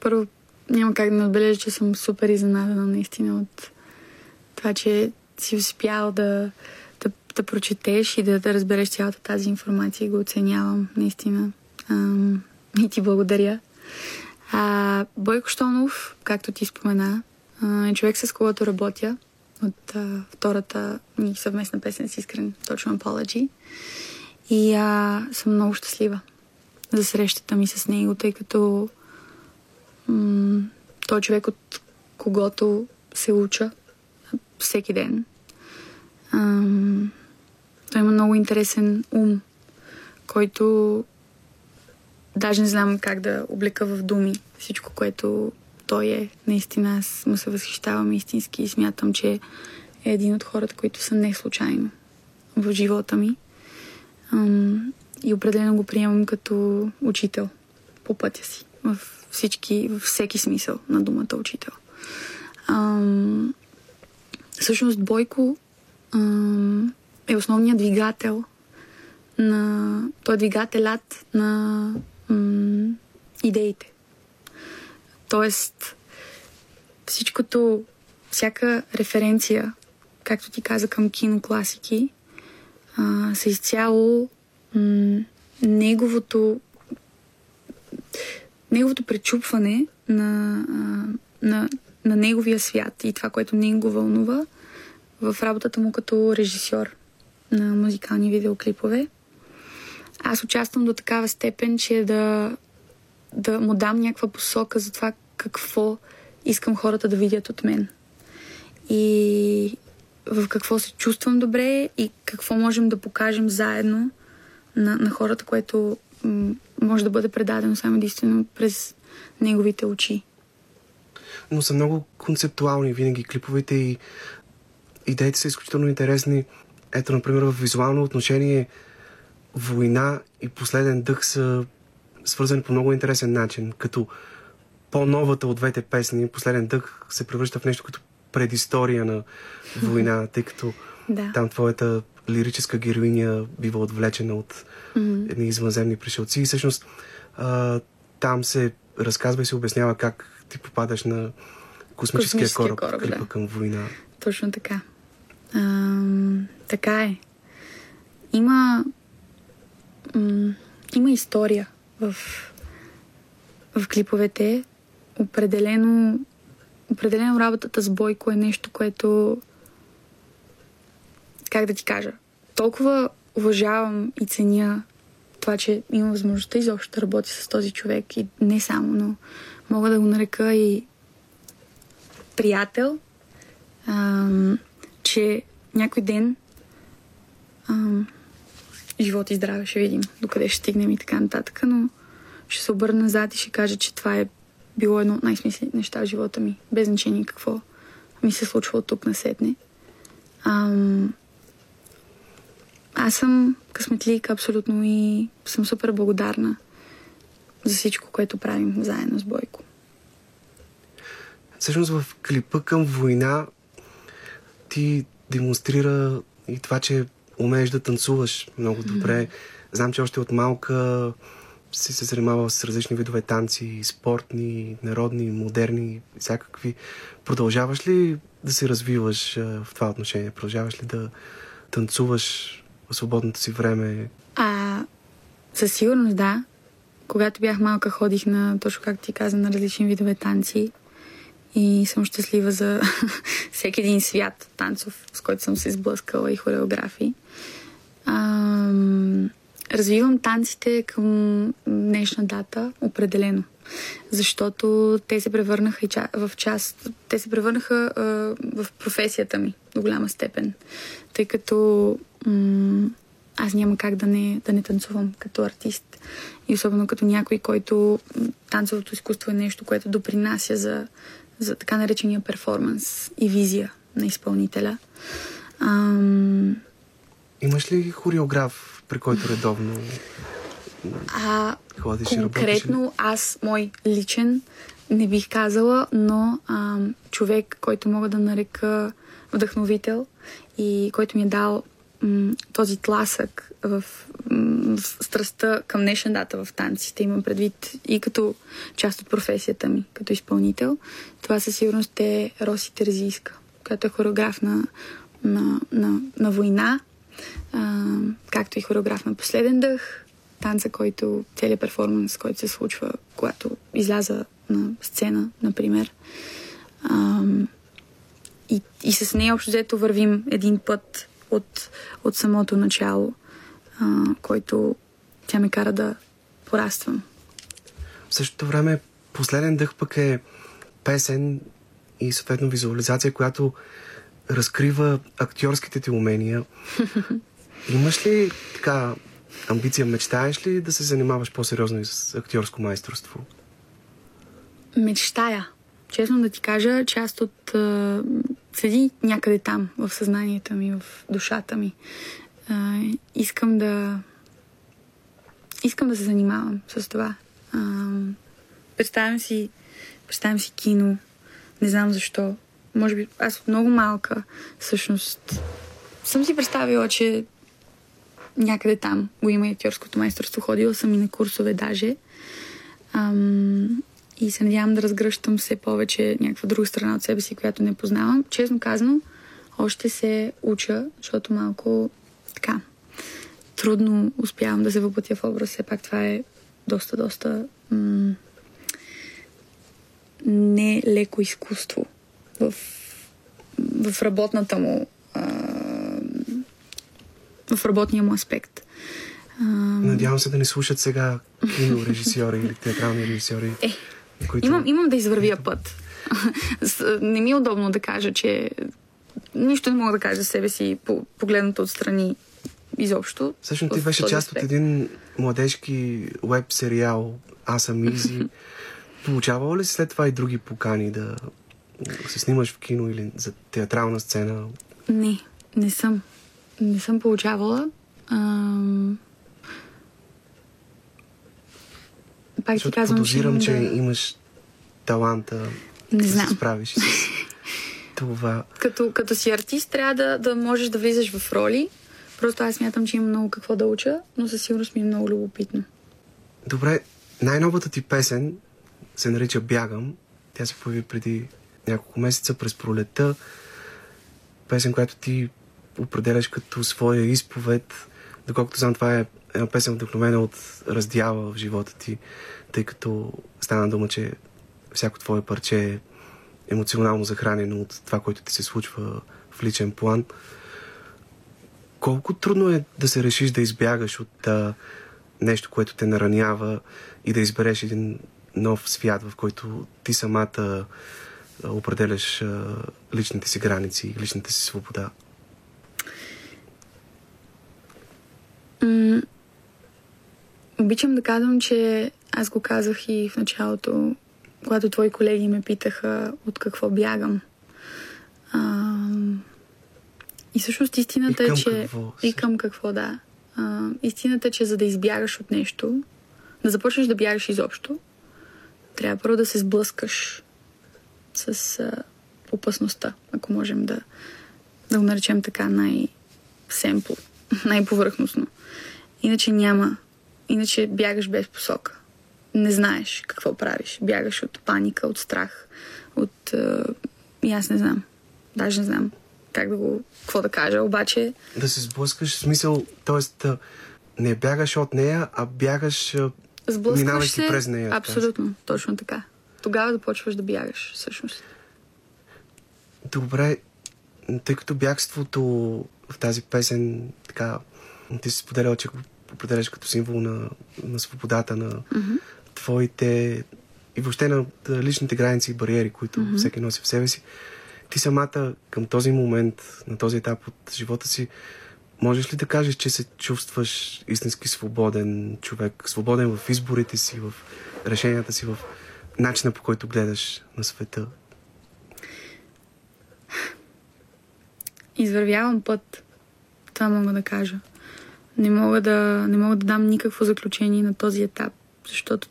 Първо, няма как да не отбележа, че съм супер изненадана наистина от това, че си успял да, да, да прочетеш и да, да разбереш цялата тази информация и го оценявам наистина. Ам... И ти благодаря. А, Бойко Штонов, както ти спомена, е човек с когото работя от а, втората ни съвместна песен с Искрен, точно Apology. И а, съм много щастлива за срещата ми с него, тъй като м- той е човек, от когото се уча всеки ден. Ам, той има много интересен ум, който даже не знам как да облека в думи всичко, което той е. Наистина аз му се възхищавам истински и смятам, че е един от хората, които са не случайно в живота ми. И определено го приемам като учител по пътя си. В всички, във всеки смисъл на думата учител. Ам, всъщност Бойко е основният двигател на... Той е двигателят на м- идеите. Тоест, всичкото, всяка референция, както ти каза, към кинокласики, а, са изцяло м- неговото неговото пречупване на, на, на неговия свят и това, което не го вълнува в работата му като режисьор на музикални видеоклипове. Аз участвам до такава степен, че да, да му дам някаква посока за това какво искам хората да видят от мен. И в какво се чувствам добре и какво можем да покажем заедно на, на хората, което може да бъде предадено само единствено през неговите очи. Но са много концептуални винаги клиповете и идеите са изключително интересни. Ето, например, в визуално отношение война и последен дъх са свързани по много интересен начин, като по-новата от двете песни, последен дъх, се превръща в нещо като предистория на война, тъй като да. там твоята лирическа героиня бива отвлечена от mm-hmm. едни извънземни пришелци. И всъщност а, там се разказва и се обяснява как ти попадаш на космическия, космическия кораб, кораб клипа да. към война. Точно така. А, така е. Има м- има история в, в клиповете. Определено, определено работата с Бойко е нещо, което как да ти кажа, толкова уважавам и ценя това, че имам възможността изобщо да работя с този човек и не само, но мога да го нарека и приятел, ам, че някой ден ам, живот и здраве, ще видим докъде ще стигнем и така нататък, но ще се обърна назад и ще кажа, че това е било едно от най-смислените неща в живота ми, без значение какво ми се случва от тук насетне. Ам, аз съм късметлийка абсолютно и съм супер благодарна за всичко, което правим заедно с Бойко. Всъщност в клипа към война ти демонстрира и това, че умееш да танцуваш много добре. Знам, че още от малка си се занимавал с различни видове танци, спортни, народни, модерни, всякакви. Продължаваш ли да се развиваш в това отношение? Продължаваш ли да танцуваш в свободното си време? А, със сигурност да. Когато бях малка, ходих на, точно както ти каза, на различни видове танци и съм щастлива за всеки един свят танцов, с който съм се сблъскала и хореографии. Ам, развивам танците към днешна дата, определено. защото те се превърнаха в част, те се превърнаха а, в професията ми до голяма степен, тъй като м- аз няма как да не, да не танцувам като артист. И особено като някой, който танцовото изкуство е нещо, което допринася за, за така наречения перформанс и визия на изпълнителя. Ам... Имаш ли хореограф, при който редовно а, ходиш конкретно аз, мой личен, не бих казала, но ам, човек, който мога да нарека вдъхновител и който ми е дал м- този тласък в, м- в страстта към днешна дата в танците, имам предвид и като част от професията ми, като изпълнител. Това със сигурност е Роси Терзийска, която е хореограф на, на, на, на война, а, както и хореограф на Последен дъх, танца, който, целият перформанс, който се случва, когато изляза на сцена, например. А, и, и с нея общо взето вървим един път от, от самото начало, а, който тя ме кара да пораствам. В същото време последен дъх пък е песен и съответно визуализация, която разкрива актьорските ти умения. Имаш ли така амбиция, мечтаеш ли да се занимаваш по-сериозно и с актьорско майсторство? Мечтая. Честно да ти кажа, част от... А, седи някъде там, в съзнанието ми, в душата ми. А, искам да... Искам да се занимавам с това. А, представям си... Представям си кино. Не знам защо. Може би аз от много малка, всъщност, съм си представила, че някъде там го има и актьорското майсторство. Ходила съм и на курсове даже. Ам, и се надявам да разгръщам все повече някаква друга страна от себе си, която не познавам. Честно казано, още се уча, защото малко така трудно успявам да се въплатя в образ. Все пак това е доста, доста м- не леко изкуство в, в работната му а, в работния му аспект. А... Надявам се да не слушат сега кинорежисьори или театрални режисьори. Е, които... имам, имам да извървия път. не ми е удобно да кажа, че нищо не мога да кажа за себе си, погледнато отстрани изобщо. Всъщност ти беше част аспект. от един младежки веб сериал Аз съм Изи. Получавала ли си след това и други покани да се снимаш в кино или за театрална сцена? Не, не съм. Не съм получавала. Ам... Пак ти казвам, подозирам, че, да... имаш таланта не да знам. се справиш с това. Като, като си артист трябва да, да можеш да влизаш в роли. Просто аз мятам, че има много какво да уча, но със сигурност ми е много любопитно. Добре, най-новата ти песен се нарича Бягам. Тя се появи преди няколко месеца през пролета. Песен, която ти определяш като своя изповед. Доколкото знам, това е една песен вдъхновена от раздяла в живота ти, тъй като стана дума, че всяко твое парче е емоционално захранено от това, което ти се случва в личен план. Колко трудно е да се решиш да избягаш от а, нещо, което те наранява и да избереш един нов свят, в който ти самата определяш личните си граници, личната си свобода? М- обичам да казвам, че аз го казах и в началото, когато твои колеги ме питаха от какво бягам. А, и всъщност истината и е, че... Какво? И към какво, да. А, истината е, че за да избягаш от нещо, да започнеш да бягаш изобщо, трябва първо да се сблъскаш с а, опасността, ако можем да, да го наречем така най-семпл, най-повърхностно. Иначе няма. Иначе бягаш без посока. Не знаеш какво правиш. Бягаш от паника, от страх, от... Е, и аз не знам. Даже не знам как да го... Какво да кажа, обаче... Да се сблъскаш, в смисъл, т.е. не бягаш от нея, а бягаш минавайки се, през нея. Абсолютно, точно така. Тогава да почваш да бягаш, всъщност. Добре, тъй като бягството в тази песен така ти си споделял, че го определяш като символ на, на свободата, на mm-hmm. твоите и въобще на личните граници и бариери, които mm-hmm. всеки носи в себе си. Ти самата към този момент, на този етап от живота си, можеш ли да кажеш, че се чувстваш истински свободен човек, свободен в изборите си, в решенията си, в начина по който гледаш на света? Извървявам път. Това мога да кажа. Не мога да, не мога да дам никакво заключение на този етап, защото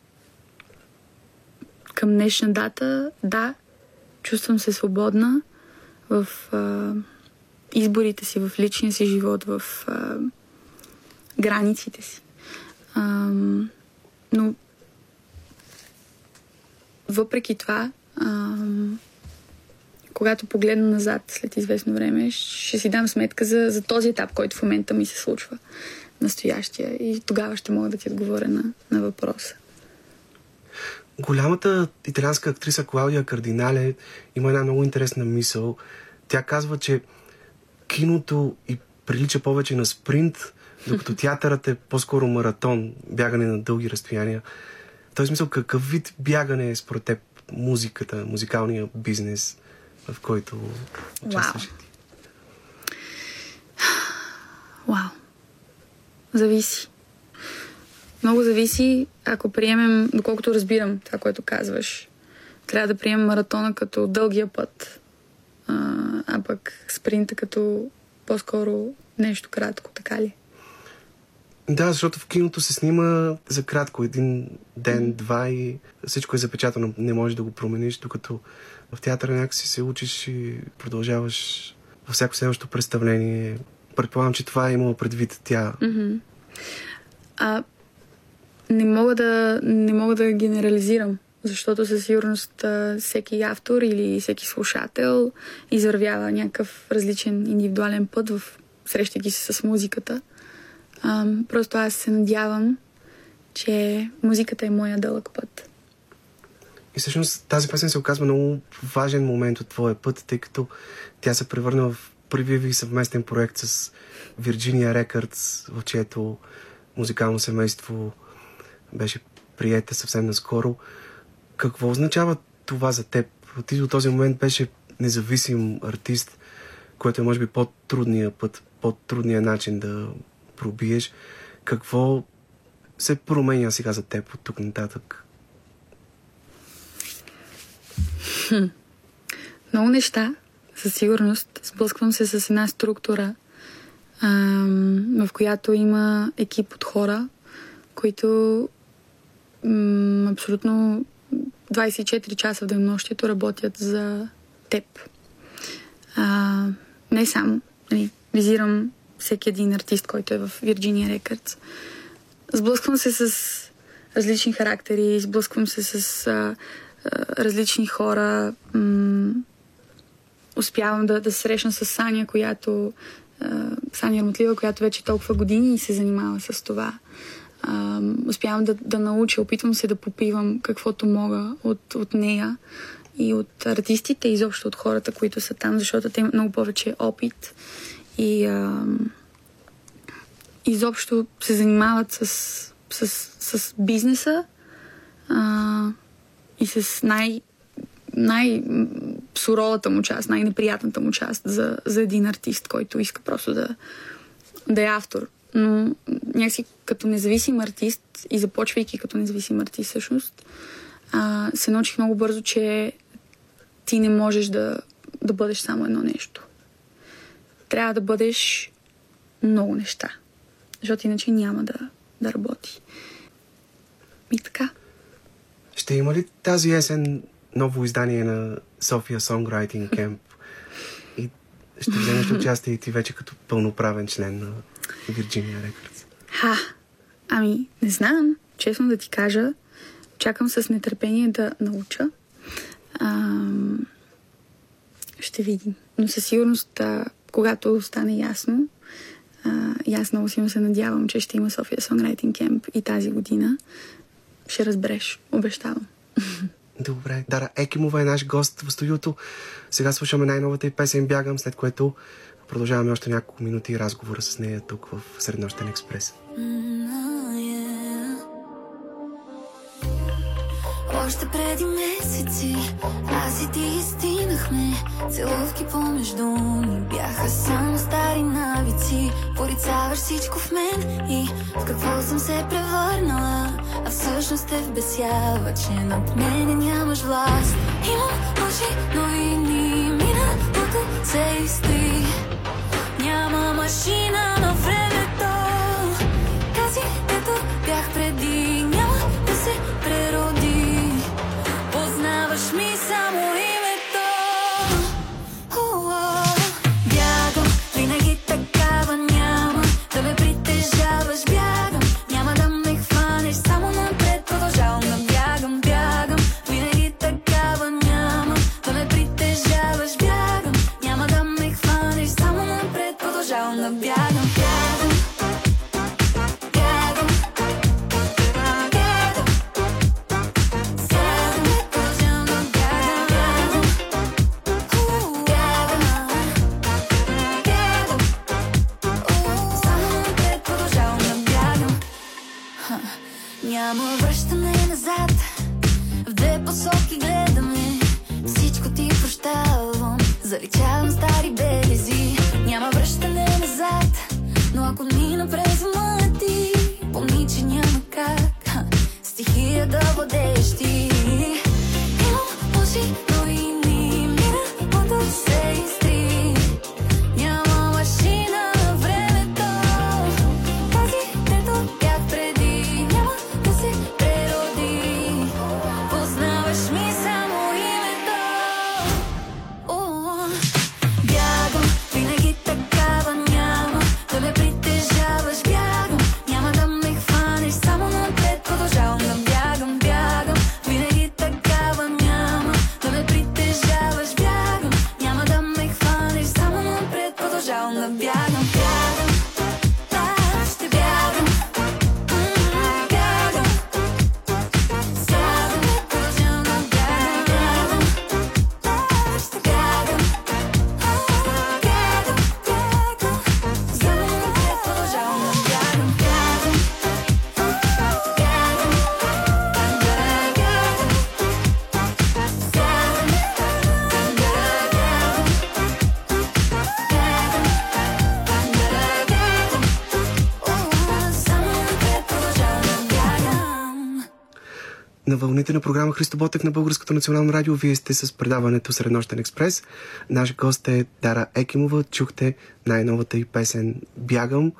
към днешна дата, да, чувствам се свободна в а, изборите си, в личния си живот, в а, границите си. А, но въпреки това, а, когато погледна назад след известно време, ще си дам сметка за, за този етап, който в момента ми се случва, настоящия. И тогава ще мога да ти отговоря на, на въпроса. Голямата италианска актриса Клаудия Кардинале има една много интересна мисъл. Тя казва, че киното и прилича повече на спринт, докато театърът е по-скоро маратон, бягане на дълги разстояния. Този смисъл, какъв вид бягане е според теб музиката, музикалния бизнес, в който участваш ти? Вау. Зависи. Много зависи, ако приемем, доколкото разбирам това, което казваш. Трябва да приемем маратона като дългия път, а, а пък спринта като по-скоро нещо кратко, така ли? Да, защото в киното се снима за кратко, един ден, два и всичко е запечатано, не можеш да го промениш, докато в театъра някакси се учиш и продължаваш във всяко следващо представление. Предполагам, че това е имала предвид тя. Mm-hmm. А, не мога да, не мога да генерализирам, защото със сигурност всеки автор или всеки слушател извървява някакъв различен индивидуален път в срещайки се с музиката. А, просто аз се надявам, че музиката е моя дълъг път. И всъщност тази песен се оказва много важен момент от твоя път, тъй като тя се превърна в първия ви съвместен проект с Virginia Records, в чието музикално семейство беше приета съвсем наскоро. Какво означава това за теб? Ти до този момент беше независим артист, което е може би по-трудният път, по-трудният начин да пробиеш. Какво се променя сега за теб от тук нататък? Хм. Много неща, със сигурност. Сблъсквам се с една структура, ам, в която има екип от хора, които м- абсолютно 24 часа в денонощието работят за теб. А, не само. Нали, визирам всеки един артист, който е в Virginia Records. Сблъсквам се с различни характери, сблъсквам се с а, а, различни хора. М- успявам да, да се срещна с Саня, която Саня Арматлива, която вече толкова години се занимава с това а, успявам да, да науча, опитвам се да попивам каквото мога от, от нея и от артистите, изобщо от хората, които са там, защото те имат много повече опит и а, изобщо се занимават с, с, с бизнеса а, и с най- най-суровата му част, най-неприятната му част за, за един артист, който иска просто да, да е автор но някакси като независим артист и започвайки като независим артист всъщност, а, се научих много бързо, че ти не можеш да, да бъдеш само едно нещо. Трябва да бъдеш много неща, защото иначе няма да, да работи. И така. Ще има ли тази есен ново издание на София Songwriting Camp? И ще вземеш участие и ти вече като пълноправен член на Virginia Records? Ха, ами не знам, честно да ти кажа. Чакам с нетърпение да науча. Ам, ще видим. Но със сигурност, а, когато стане ясно, а, и аз много силно се надявам, че ще има София Songwriting Camp и тази година, ще разбереш. Обещавам. Добре. Дара Екимова е наш гост в студиото. Сега слушаме най-новата и песен Бягам, след което Продължаваме още няколко минути разговора с нея тук в Среднощен експрес. Още преди месеци аз и ти стигнахме. Целувки помежду ни бяха само стари навици. Порицаваш всичко в мен и в какво съм се превърнала. А всъщност те вбесява, че над мене нямаш власт. Имам лъжи новини, миналото се изтри. Няма машина на времето Заличавам стари белези. Няма връщане назад. Но ако мина през ума ти Помни, че няма как. Стихия да владееш ти. Имам и ни Миналото се изтри. Няма машина на времето. Тази, дето бях преди Няма да се прероди. Познаваш ми Вълните на програма Христо Ботев на Българското национално радио вие сте с предаването Среднощен експрес. Наш гост е Дара Екимова. Чухте най-новата и песен Бягам.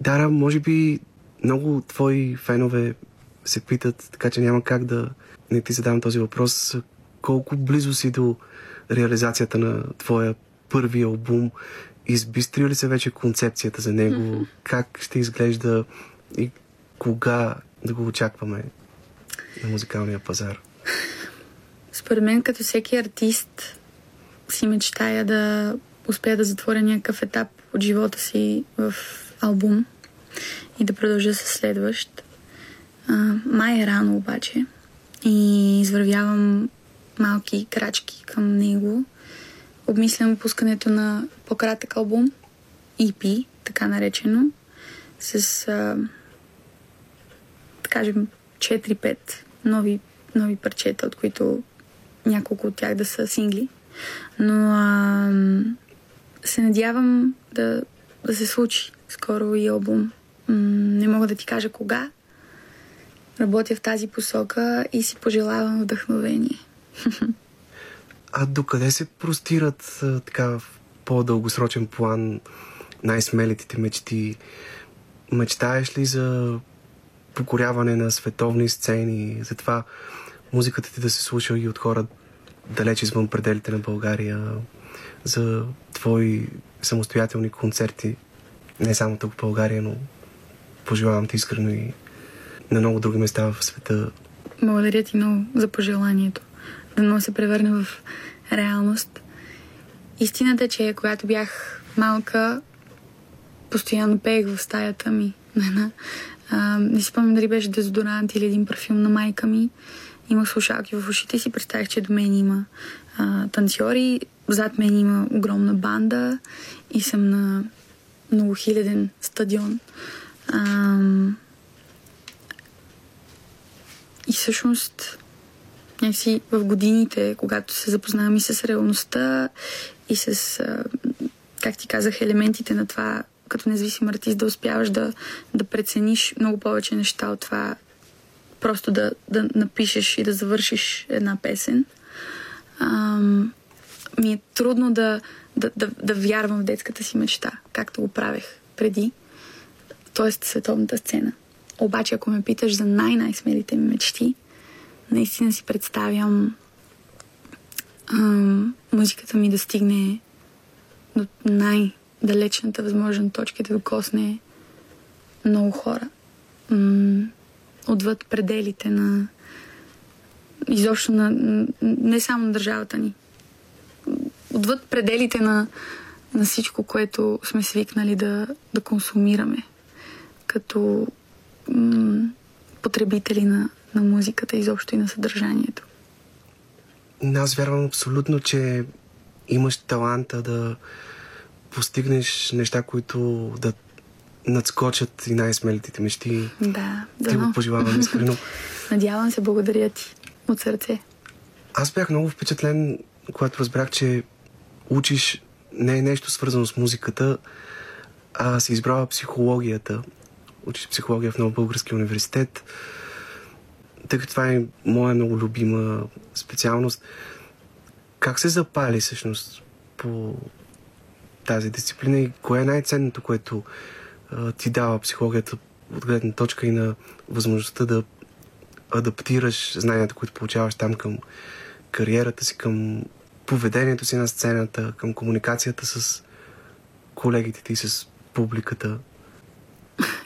Дара, може би много твои фенове се питат, така че няма как да не ти задам този въпрос. Колко близо си до реализацията на твоя първи албум? Избистрил ли се вече концепцията за него? Как ще изглежда и кога да го очакваме на музикалния пазар? Според мен, като всеки артист, си мечтая да успея да затворя някакъв етап от живота си в албум и да продължа с следващ. А, май е рано обаче и извървявам малки крачки към него. Обмислям пускането на по-кратък албум, EP, така наречено, с, а, да кажем, 4-5 нови, нови парчета, от които няколко от тях да са сингли. Но а, се надявам да, да се случи скоро и албум. Не мога да ти кажа кога. Работя в тази посока и си пожелавам вдъхновение. А докъде се простират така в по-дългосрочен план най-смелите ти мечти? Мечтаеш ли за покоряване на световни сцени, за това музиката ти да се слуша и от хора далеч извън пределите на България, за твои самостоятелни концерти, не само тук в България, но пожелавам ти искрено и на много други места в света. Благодаря ти много за пожеланието. Да но се превърне в реалност. Истината е, че когато бях малка, постоянно пеех в стаята ми. на една- А, не си спомням дали беше дезодорант или един парфюм на майка ми. Имах слушалки в ушите си представях, че до мен има а, танцори, зад мен има огромна банда и съм на многохиляден стадион. А, и всъщност някакси в годините, когато се запознавам и с реалността, и с, а, как ти казах, елементите на това, като независим артист, да успяваш да, да прецениш много повече неща от това, просто да, да напишеш и да завършиш една песен. Ам, ми е трудно да, да, да, да вярвам в детската си мечта, както го правех преди, т.е. световната сцена. Обаче, ако ме питаш за най-най-смелите ми мечти, наистина си представям ам, музиката ми да стигне до най-далечната възможна точка да докосне много хора. М- отвъд пределите на изобщо на, не само на държавата ни. Отвъд пределите на, на всичко, което сме свикнали да, да консумираме като м- потребители на, на музиката, изобщо и на съдържанието. Аз вярвам абсолютно, че имаш таланта да постигнеш неща, които да надскочат и най-смелите ти мечти. Да, да. Ти го пожелавам искрено. Надявам се, благодаря ти от сърце. Аз бях много впечатлен, когато разбрах, че учиш не е нещо свързано с музиката, а си избрала психологията. Учиш психология в Нов Български университет тъй като това е моя много любима специалност. Как се запали всъщност по тази дисциплина и кое е най-ценното, което ти дава психологията от гледна точка и на възможността да адаптираш знанията, които получаваш там към кариерата си, към поведението си на сцената, към комуникацията с колегите ти, с публиката?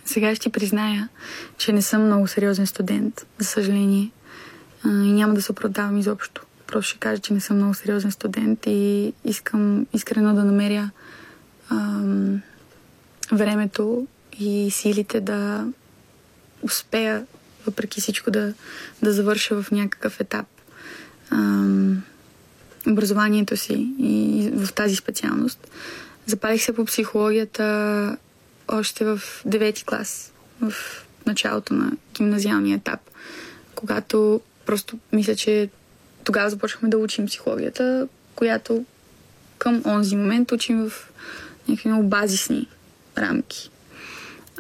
Сега ще призная, че не съм много сериозен студент, за съжаление. И няма да се оправдавам изобщо. Просто ще кажа, че не съм много сериозен студент и искам искрено да намеря ам, времето и силите да успея, въпреки всичко, да, да завърша в някакъв етап ам, образованието си и в тази специалност. Запалих се по психологията още в девети клас, в началото на гимназиалния етап, когато просто мисля, че тогава започнахме да учим психологията, която към онзи момент учим в някакви много базисни рамки.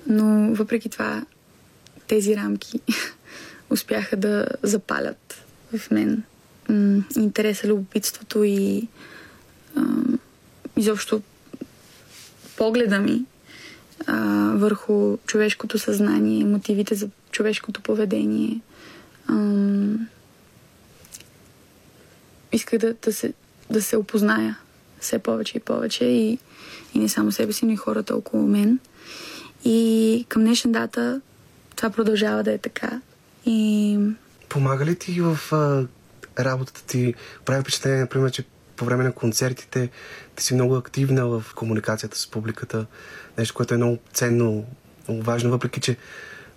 Но въпреки това, тези рамки успяха да запалят в мен интереса, любопитството и изобщо погледа ми а, върху човешкото съзнание, мотивите за човешкото поведение. Ам, исках да, да, се, да се опозная все повече и повече и, и не само себе си, но и хората около мен. И към днешна дата това продължава да е така. И... Помага ли ти в а, работата ти? Прави впечатление, например, че по време на концертите ти си много активна в комуникацията с публиката. Нещо, което е много ценно, много важно, въпреки че,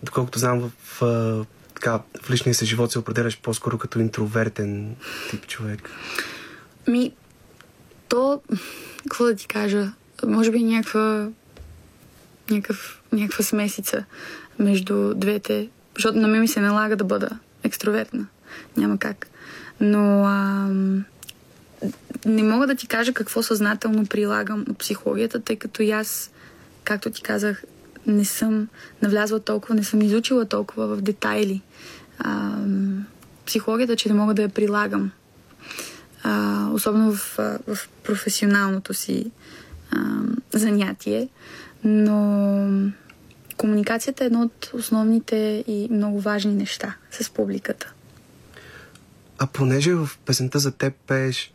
доколкото знам, в, в, така, в личния си живот се определяш по-скоро като интровертен тип човек. Ми, то, какво да ти кажа, може би някаква, някакъв, някаква смесица между двете, защото на мен ми се налага да бъда екстровертна. Няма как. Но ам, не мога да ти кажа какво съзнателно прилагам от психологията, тъй като и аз, както ти казах, не съм навлязла толкова, не съм изучила толкова в детайли а, психологията, че не мога да я прилагам. А, особено в, в професионалното си а, занятие. Но комуникацията е едно от основните и много важни неща с публиката. А понеже в песента за теб пееш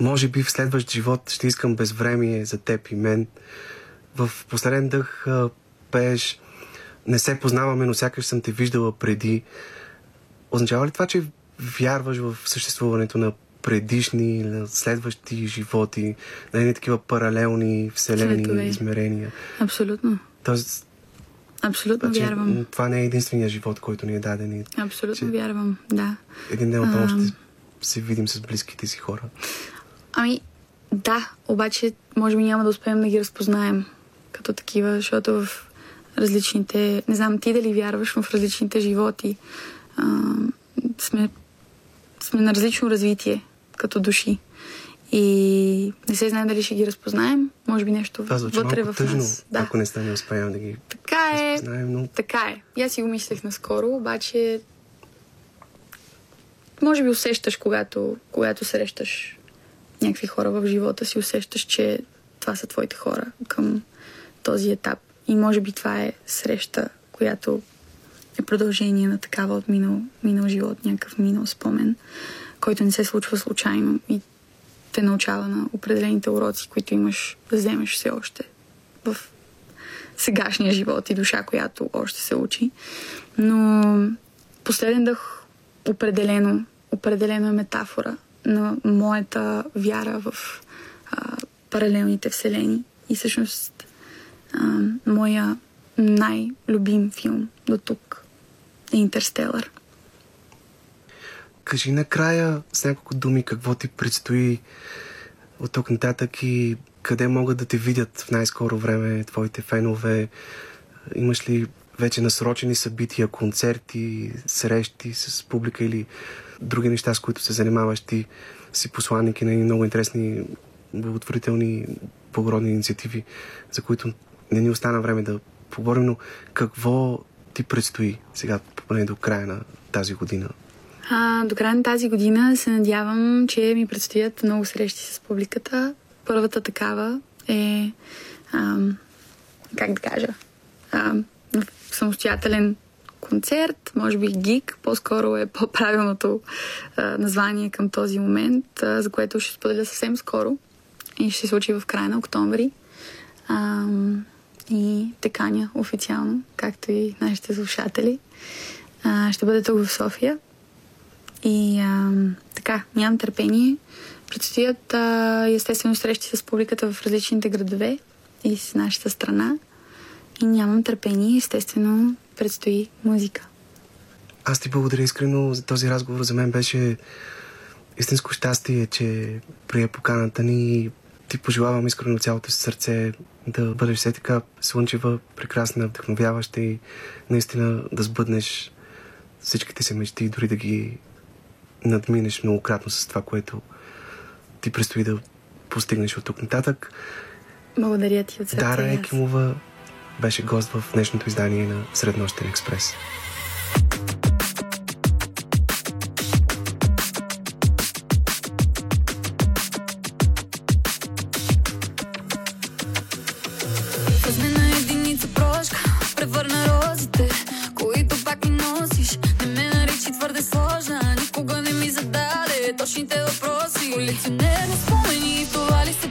може би в следващ живот ще искам безвремие за теб и мен. В последен дъх пееш не се познаваме, но сякаш съм те виждала преди. Означава ли това, че вярваш в съществуването на предишни, на следващи животи, на едни такива паралелни вселени, Светове. измерения? Абсолютно. Тоест, Абсолютно значи, вярвам. Това не е единствения живот, който ни е даден. Абсолютно вярвам, да. Един ден отново ще се видим с близките си хора. Ами, да, обаче може би няма да успеем да ги разпознаем като такива, защото в различните, не знам ти дали вярваш, но в различните животи а, сме сме на различно развитие като души. И не се знае дали ще ги разпознаем. Може би нещо Това звучи вътре в тъжно, нас. Да. ако не стане успеем да ги Така е. разпознаем, но Така е. И аз си го мислех наскоро, обаче може би усещаш, когато, когато срещаш някакви хора в живота си, усещаш, че това са твоите хора към този етап. И може би това е среща, която е продължение на такава от минал, минал живот, някакъв минал спомен, който не се случва случайно и те научава на определените уроци, които имаш да вземеш все още в сегашния живот и душа, която още се учи. Но последен дъх определено, определено е метафора на моята вяра в а, паралелните вселени. И всъщност а, моя най-любим филм до тук е Интерстелър. Кажи накрая с няколко думи какво ти предстои от тук нататък и къде могат да те видят в най-скоро време твоите фенове. Имаш ли вече насрочени събития, концерти, срещи с публика или други неща, с които се занимаваш ти? Си посланник на много интересни благотворителни благородни инициативи, за които не ни остана време да поговорим, но какво ти предстои сега, поне до края на тази година? А, до края на тази година се надявам, че ми предстоят много срещи с публиката. Първата такава е, ам, как да кажа, ам, самостоятелен концерт, може би гик, по-скоро е по-правилното а, название към този момент, а, за което ще споделя съвсем скоро и ще се случи в края на октомври. Ам, и теканя официално, както и нашите слушатели. А, ще бъде тук в София. И а, така, нямам търпение. Предстоят а, естествено срещи с публиката в различните градове и с нашата страна. И нямам търпение, естествено, предстои музика. Аз ти благодаря искрено за този разговор. За мен беше истинско щастие, че прие поканата ни ти пожелавам искрено от цялото си сърце да бъдеш все така слънчева, прекрасна, вдъхновяваща и наистина да сбъднеш всичките си мечти, дори да ги надминеш многократно с това, което ти предстои да постигнеш от тук нататък. Благодаря ти от сърце. Дара. Екимова беше гост в днешното издание на Среднощен експрес. Размена единица прошка Превърна розите Които пак ми носиш Не ме наричи твърде сложна Никога не ми зададе Точните въпроси. Колекционерни спомени това ли се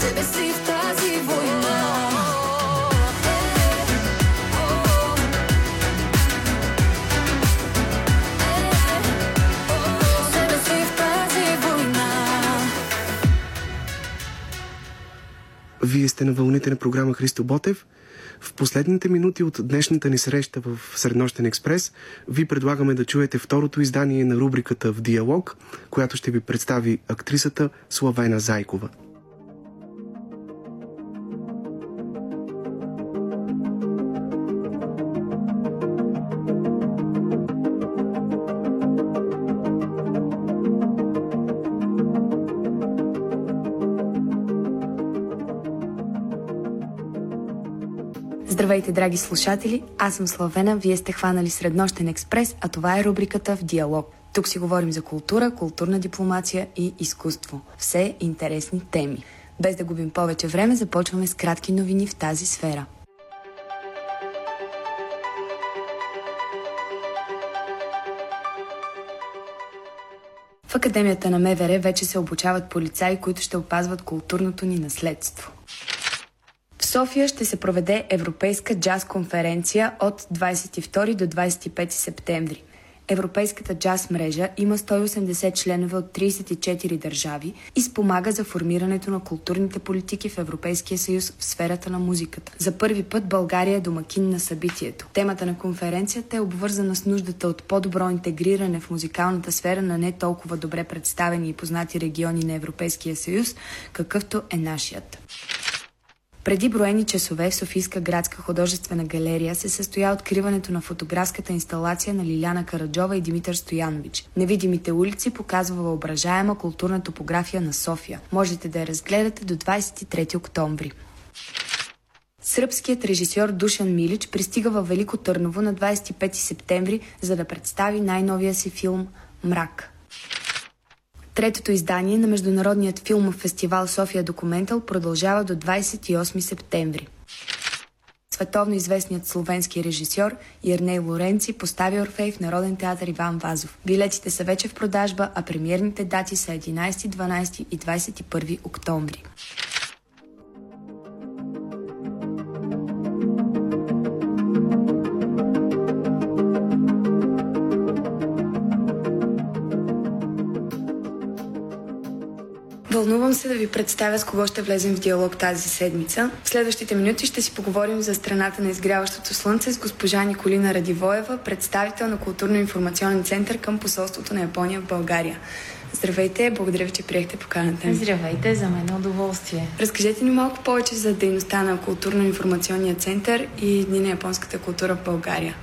Себе си в тази война Себе в тази война Вие сте на вълните на програма Христо Ботев. В последните минути от днешната ни среща в Среднощен експрес ви предлагаме да чуете второто издание на рубриката В диалог, която ще ви представи актрисата Славена Зайкова. Здравейте, драги слушатели! Аз съм Славена, вие сте хванали Среднощен експрес, а това е рубриката в Диалог. Тук си говорим за култура, културна дипломация и изкуство. Все интересни теми. Без да губим повече време, започваме с кратки новини в тази сфера. В Академията на МВР вече се обучават полицаи, които ще опазват културното ни наследство. София ще се проведе Европейска джаз конференция от 22 до 25 септември. Европейската джаз мрежа има 180 членове от 34 държави и спомага за формирането на културните политики в Европейския съюз в сферата на музиката. За първи път България е домакин на събитието. Темата на конференцията е обвързана с нуждата от по-добро интегриране в музикалната сфера на не толкова добре представени и познати региони на Европейския съюз, какъвто е нашият. Преди броени часове в Софийска градска художествена галерия се състоя откриването на фотографската инсталация на Лиляна Караджова и Димитър Стоянович. Невидимите улици показва въображаема културна топография на София. Можете да я разгледате до 23 октомври. Сръбският режисьор Душан Милич пристига във Велико Търново на 25 септември, за да представи най-новия си филм «Мрак». Третото издание на Международният филмов фестивал София Документал продължава до 28 септември. Световно известният словенски режисьор Ирней Лоренци постави Орфей в Народен театър Иван Вазов. Билетите са вече в продажба, а премиерните дати са 11, 12 и 21 октомври. Вълнувам се да ви представя с кого ще влезем в диалог тази седмица. В следващите минути ще си поговорим за страната на изгряващото слънце с госпожа Николина Радивоева, представител на Културно-информационен център към посолството на Япония в България. Здравейте, благодаря ви, че приехте поканата. Здравейте, за мен е удоволствие. Разкажете ни малко повече за дейността на Културно-информационния център и Дни на японската култура в България.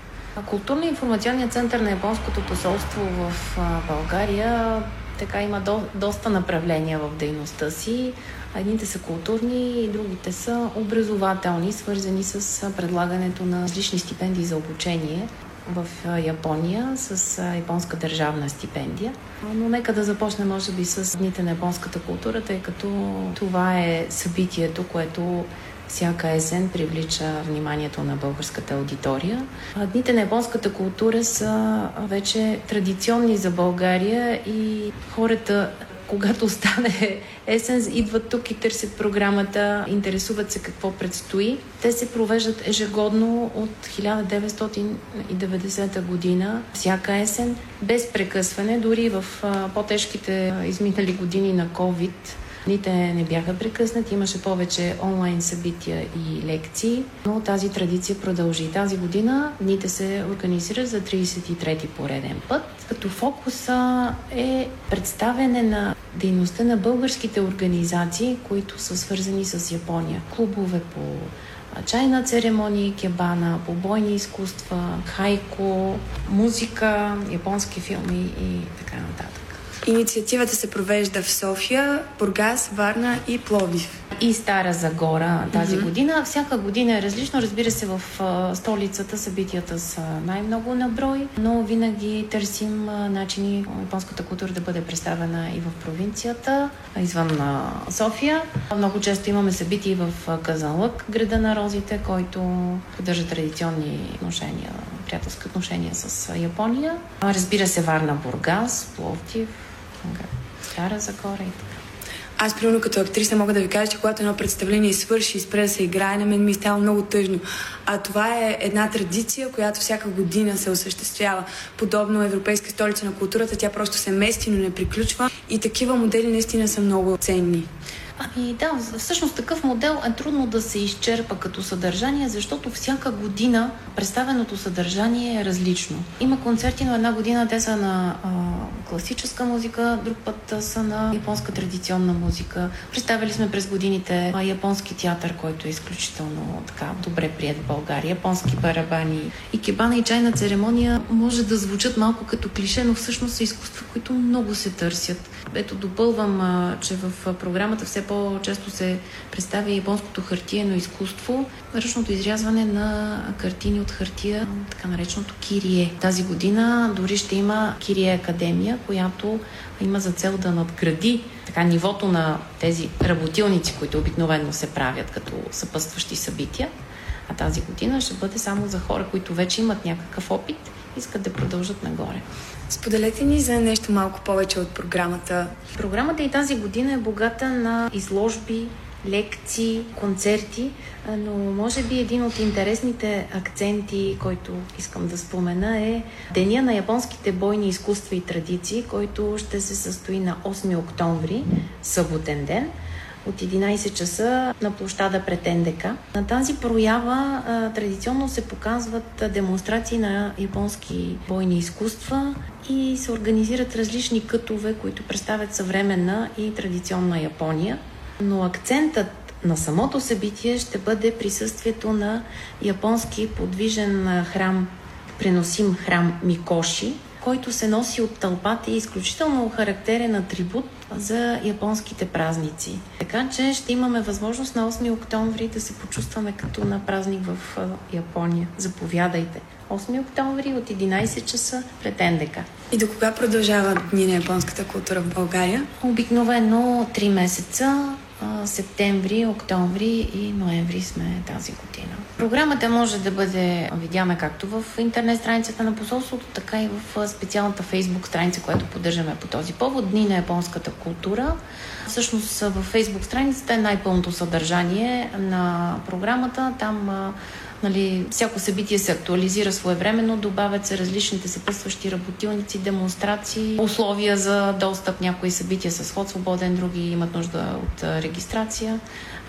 Културно-информационният център на Японското посолство в България така има до, доста направления в дейността си. Едните са културни, и другите са образователни, свързани с предлагането на различни стипендии за обучение в Япония с японска държавна стипендия. Но нека да започнем, може би, с Дните на японската култура, тъй като това е събитието, което всяка есен привлича вниманието на българската аудитория. Дните на японската култура са вече традиционни за България и хората когато стане есен, идват тук и търсят програмата, интересуват се какво предстои. Те се провеждат ежегодно от 1990 година, всяка есен, без прекъсване, дори в по-тежките изминали години на COVID Дните не бяха прекъснати, имаше повече онлайн събития и лекции, но тази традиция продължи. Тази година дните се организират за 33-ти пореден път, като фокуса е представяне на дейността на българските организации, които са свързани с Япония. Клубове по чайна церемония, кебана, побойни изкуства, хайко, музика, японски филми и така нататък. Инициативата се провежда в София, Бургас, Варна и Пловдив. И Стара Загора тази mm-hmm. година. Всяка година е различно. Разбира се, в столицата събитията са най-много на брой, но винаги търсим начини японската култура да бъде представена и в провинцията, извън София. Много често имаме събития в Казанлък, града на розите, който поддържа традиционни отношения, приятелски отношения с Япония. Разбира се, Варна, Бургас, Пловдив, Стара Загора и така. Аз, примерно, като актриса мога да ви кажа, че когато едно представление свърши и спре да се играе, на мен ми става много тъжно. А това е една традиция, която всяка година се осъществява. Подобно Европейска столица на културата, тя просто се мести, но не приключва. И такива модели наистина са много ценни. Ами да, всъщност такъв модел е трудно да се изчерпа като съдържание, защото всяка година представеното съдържание е различно. Има концерти, но една година те са на а, класическа музика, друг път са на японска традиционна музика. Представили сме през годините а, японски театър, който е изключително така добре прият в България, японски барабани. И кебана и чайна церемония може да звучат малко като клише, но всъщност са изкуства, които много се търсят. Ето допълвам, а, че в програмата все по-често се представя японското хартиено изкуство, ръчното изрязване на картини от хартия, така нареченото Кирие. Тази година дори ще има Кирие Академия, която има за цел да надгради така нивото на тези работилници, които обикновено се правят като съпътстващи събития. А тази година ще бъде само за хора, които вече имат някакъв опит искат да продължат нагоре. Споделете ни за нещо малко повече от програмата. Програмата и тази година е богата на изложби, лекции, концерти, но може би един от интересните акценти, който искам да спомена е Деня на японските бойни изкуства и традиции, който ще се състои на 8 октомври, съботен ден от 11 часа на площада пред НДК. На тази проява а, традиционно се показват демонстрации на японски бойни изкуства и се организират различни кътове, които представят съвременна и традиционна Япония. Но акцентът на самото събитие ще бъде присъствието на японски подвижен храм, преносим храм Микоши, който се носи от тълпата и е изключително характерен атрибут за японските празници. Така че ще имаме възможност на 8 октомври да се почувстваме като на празник в Япония. Заповядайте. 8 октомври от 11 часа пред НДК. И до кога продължава Дни на японската култура в България? Обикновено 3 месеца септември, октомври и ноември сме тази година. Програмата може да бъде видяна както в интернет страницата на посолството, така и в специалната фейсбук страница, която поддържаме по този повод Дни на японската култура. Всъщност в фейсбук страницата е най-пълното съдържание на програмата. Там Нали, всяко събитие се актуализира своевременно, добавят се различните съпътстващи работилници, демонстрации, условия за достъп. Някои събития са сход свободен, други имат нужда от регистрация.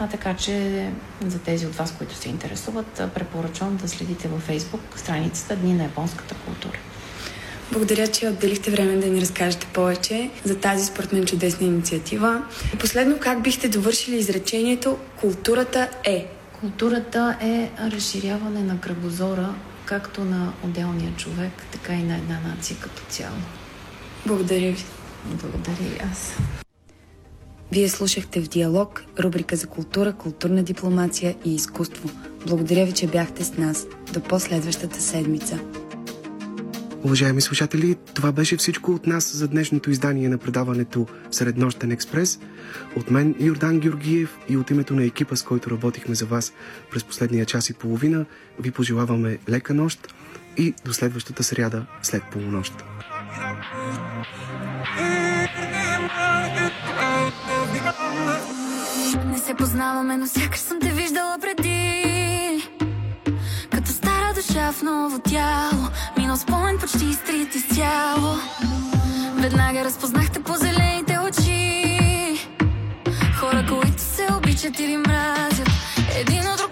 А така че за тези от вас, които се интересуват, препоръчвам да следите във Facebook страницата Дни на японската култура. Благодаря, че отделихте време да ни разкажете повече за тази, според мен, чудесна инициатива. И последно, как бихте довършили изречението «Културата е»? Културата е разширяване на кръгозора, както на отделния човек, така и на една нация като цяло. Благодаря ви. Благодаря и аз. Вие слушахте в Диалог, рубрика за култура, културна дипломация и изкуство. Благодаря ви, че бяхте с нас. До последващата седмица. Уважаеми слушатели, това беше всичко от нас за днешното издание на предаването Среднощен експрес. От мен Йордан Георгиев и от името на екипа, с който работихме за вас през последния час и половина, ви пожелаваме лека нощ и до следващата сряда след полунощ. Не се познаваме, но сякаш съм те виждала преди. Като стара душа в ново тяло Минал спомен почти изтрит изцяло. Веднага разпознахте по зелените очи. Хора, които се обичат или мразят. Един от друг